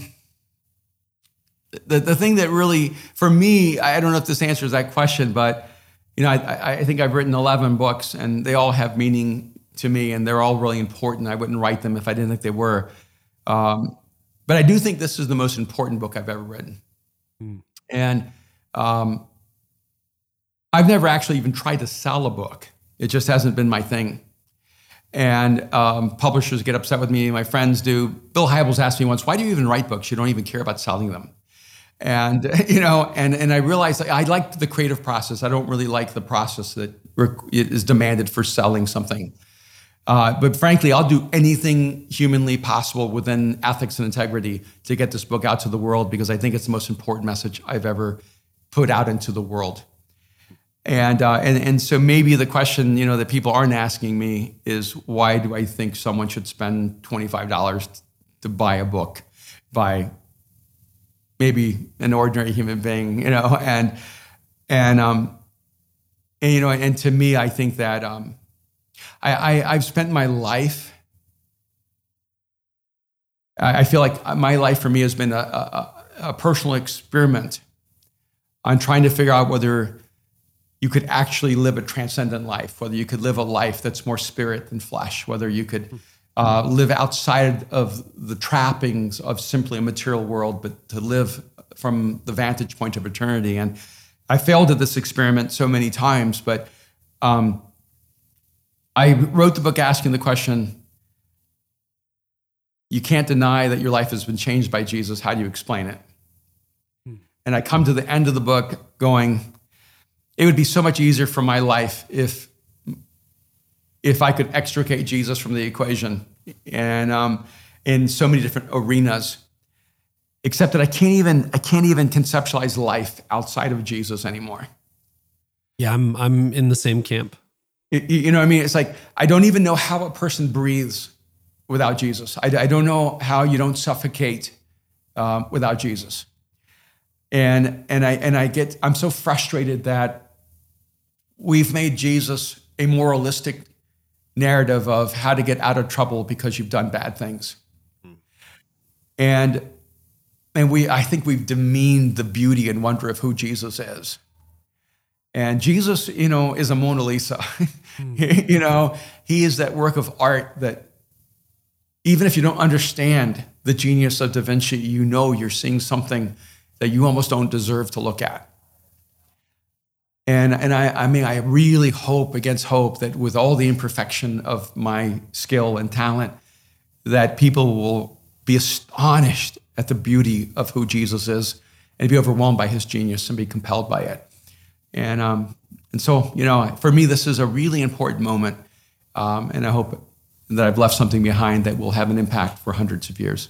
the the thing that really, for me, I don't know if this answers that question, but you know, I, I think I've written 11 books, and they all have meaning to me, and they're all really important. I wouldn't write them if I didn't think they were. Um, but I do think this is the most important book I've ever written. Mm. And um, I've never actually even tried to sell a book. It just hasn't been my thing. And um, publishers get upset with me. My friends do. Bill Hybels asked me once, "Why do you even write books? You don't even care about selling them." And you know, and and I realized I like the creative process. I don't really like the process that is demanded for selling something. Uh, but frankly, I'll do anything humanly possible within ethics and integrity to get this book out to the world because I think it's the most important message I've ever put out into the world. And, uh, and, and so maybe the question you know that people aren't asking me is why do I think someone should spend $25 to buy a book by maybe an ordinary human being, you know, and and um, and you know, and to me, I think that um, I, I I've spent my life. I feel like my life for me has been a, a, a personal experiment on trying to figure out whether you could actually live a transcendent life, whether you could live a life that's more spirit than flesh, whether you could uh, live outside of the trappings of simply a material world, but to live from the vantage point of eternity. And I failed at this experiment so many times, but um, I wrote the book asking the question you can't deny that your life has been changed by Jesus. How do you explain it? Hmm. And I come to the end of the book going, it would be so much easier for my life if if I could extricate Jesus from the equation and um, in so many different arenas, except that I can't even I can't even conceptualize life outside of Jesus anymore. Yeah, I'm I'm in the same camp. You know, what I mean, it's like I don't even know how a person breathes without Jesus. I, I don't know how you don't suffocate um, without Jesus. And and I and I get I'm so frustrated that we've made Jesus a moralistic narrative of how to get out of trouble because you've done bad things. And and we I think we've demeaned the beauty and wonder of who Jesus is. And Jesus, you know, is a Mona Lisa. Hmm. you know, he is that work of art that even if you don't understand the genius of Da Vinci, you know you're seeing something that you almost don't deserve to look at. And, and I, I mean, I really hope against hope that with all the imperfection of my skill and talent, that people will be astonished at the beauty of who Jesus is and be overwhelmed by his genius and be compelled by it. And, um, and so, you know, for me, this is a really important moment. Um, and I hope that I've left something behind that will have an impact for hundreds of years.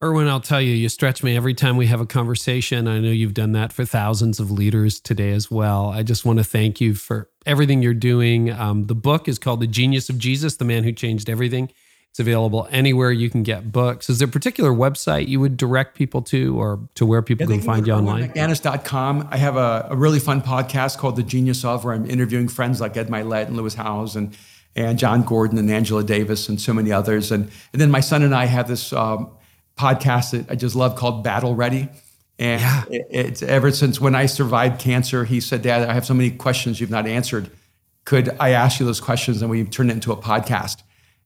Erwin, I'll tell you, you stretch me every time we have a conversation. I know you've done that for thousands of leaders today as well. I just want to thank you for everything you're doing. Um, the book is called The Genius of Jesus, The Man Who Changed Everything. It's available anywhere you can get books. Is there a particular website you would direct people to or to where people yeah, can find you online? McManus.com. I have a, a, really fun podcast called The Genius of, where I'm interviewing friends like Ed Mylett and Lewis Howes and, and Jon Gordon and Angela Davis and so many others. And, and then my son and I have this um, podcast that I just love called Battle Ready. And yeah. it's ever since when I survived cancer, he said, Dad, I have so many questions you've not answered. Could I ask you those questions? And we turned it into a podcast.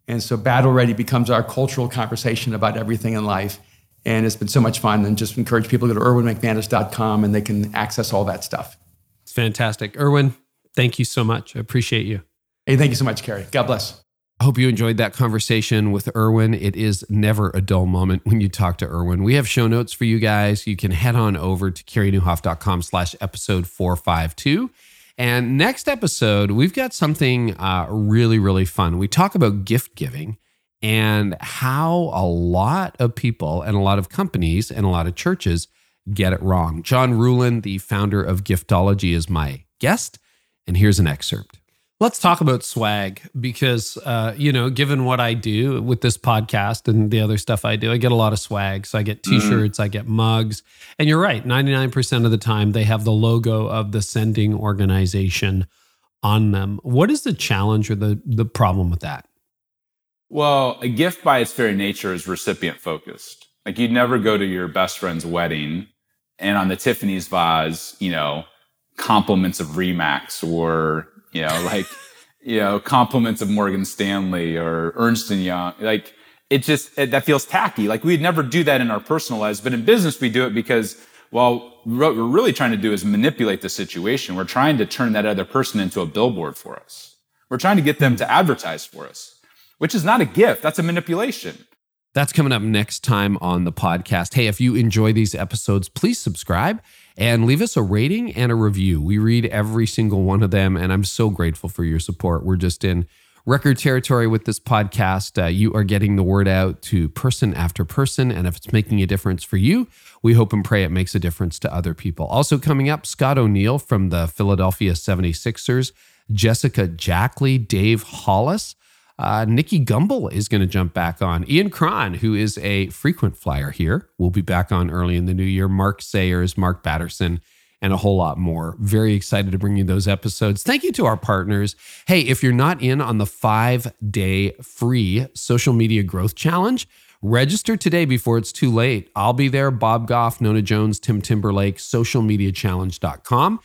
And so Battle Ready becomes our cultural conversation about everything in life. And it's been so much fun. And just encourage people to go to erwinmcmanus.com and they can access all that stuff. It's fantastic. Erwin, thank you so much. I appreciate you. Hey, thank you so much, Carey. God bless. I hope you enjoyed that conversation with Erwin. It is never a dull moment when you talk to Erwin. We have show notes for you guys. You can head on over to careynieuwhof.com slash episode 452. And next episode, we've got something uh, really, really fun. We talk about gift giving and how a lot of people and a lot of companies and a lot of churches get it wrong. John Ruhlin, the founder of Giftology, is my guest. And here's an excerpt. Let's talk about swag because, uh, you know, given what I do with this podcast and the other stuff I do, I get a lot of swag. So I get t shirts, mm. I get mugs. And you're right, 99% of the time they have the logo of the sending organization on them. What is the challenge or the, the problem with that? Well, a gift by its very nature is recipient focused. Like you'd never go to your best friend's wedding and on the Tiffany's vase, you know, compliments of Remax or you know, like, you know, compliments of Morgan Stanley or Ernst Young. Like, it just, it, that feels tacky. Like, we'd never do that in our personal lives, but in business, we do it because, well, what we're really trying to do is manipulate the situation. We're trying to turn that other person into a billboard for us. We're trying to get them to advertise for us, which is not a gift. That's a manipulation. That's coming up next time on the podcast. Hey, if you enjoy these episodes, please subscribe and leave us a rating and a review. We read every single one of them, and I'm so grateful for your support. We're just in record territory with this podcast. Uh, you are getting the word out to person after person, and if it's making a difference for you, we hope and pray it makes a difference to other people. Also, coming up, Scott O'Neill from the Philadelphia 76ers, Jessica Jackley, Dave Hollis. Uh, Nicky Gumbel is going to jump back on. Ian Cron, who is a frequent flyer here, will be back on early in the new year. Mark Sayers, Mark Batterson, and a whole lot more. Very excited to bring you those episodes. Thank you to our partners. Hey, if you're not in on the five day free social media growth challenge, register today before it's too late. I'll be there. Bob Goff, Nona Jones, Tim Timberlake, socialmediachallenge.com.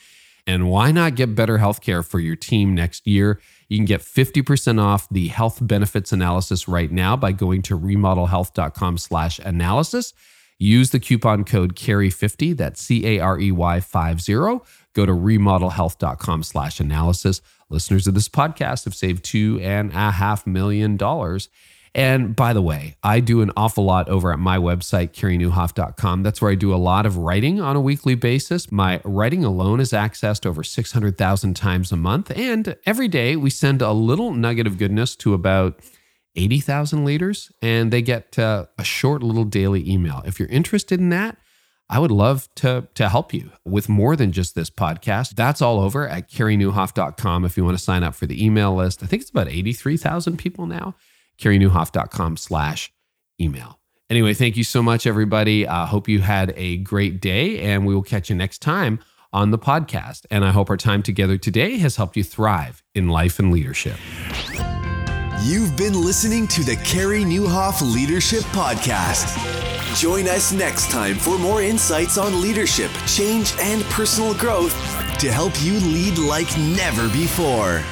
And why not get better health care for your team next year? You can get 50% off the health benefits analysis right now by going to remodelhealth.com slash analysis. Use the coupon code CAREY50, that's C-A-R-E-Y 50. Go to remodelhealth.com slash analysis. Listeners of this podcast have saved two and a half million dollars. And by the way, I do an awful lot over at my website, careynieuwhof.com. That's where I do a lot of writing on a weekly basis. My writing alone is accessed over 600,000 times a month. And every day we send a little nugget of goodness to about 80,000 leaders, and they get uh, a short little daily email. If you're interested in that, I would love to, to help you with more than just this podcast. That's all over at careynieuwhof.com if you want to sign up for the email list. I think it's about 83,000 people now careynieuwhof.com slash email. Anyway, thank you so much, everybody. I uh, hope you had a great day, and we will catch you next time on the podcast. And I hope our time together today has helped you thrive in life and leadership. You've been listening to the Carey Nieuwhof Leadership Podcast. Join us next time for more insights on leadership, change, and personal growth to help you lead like never before.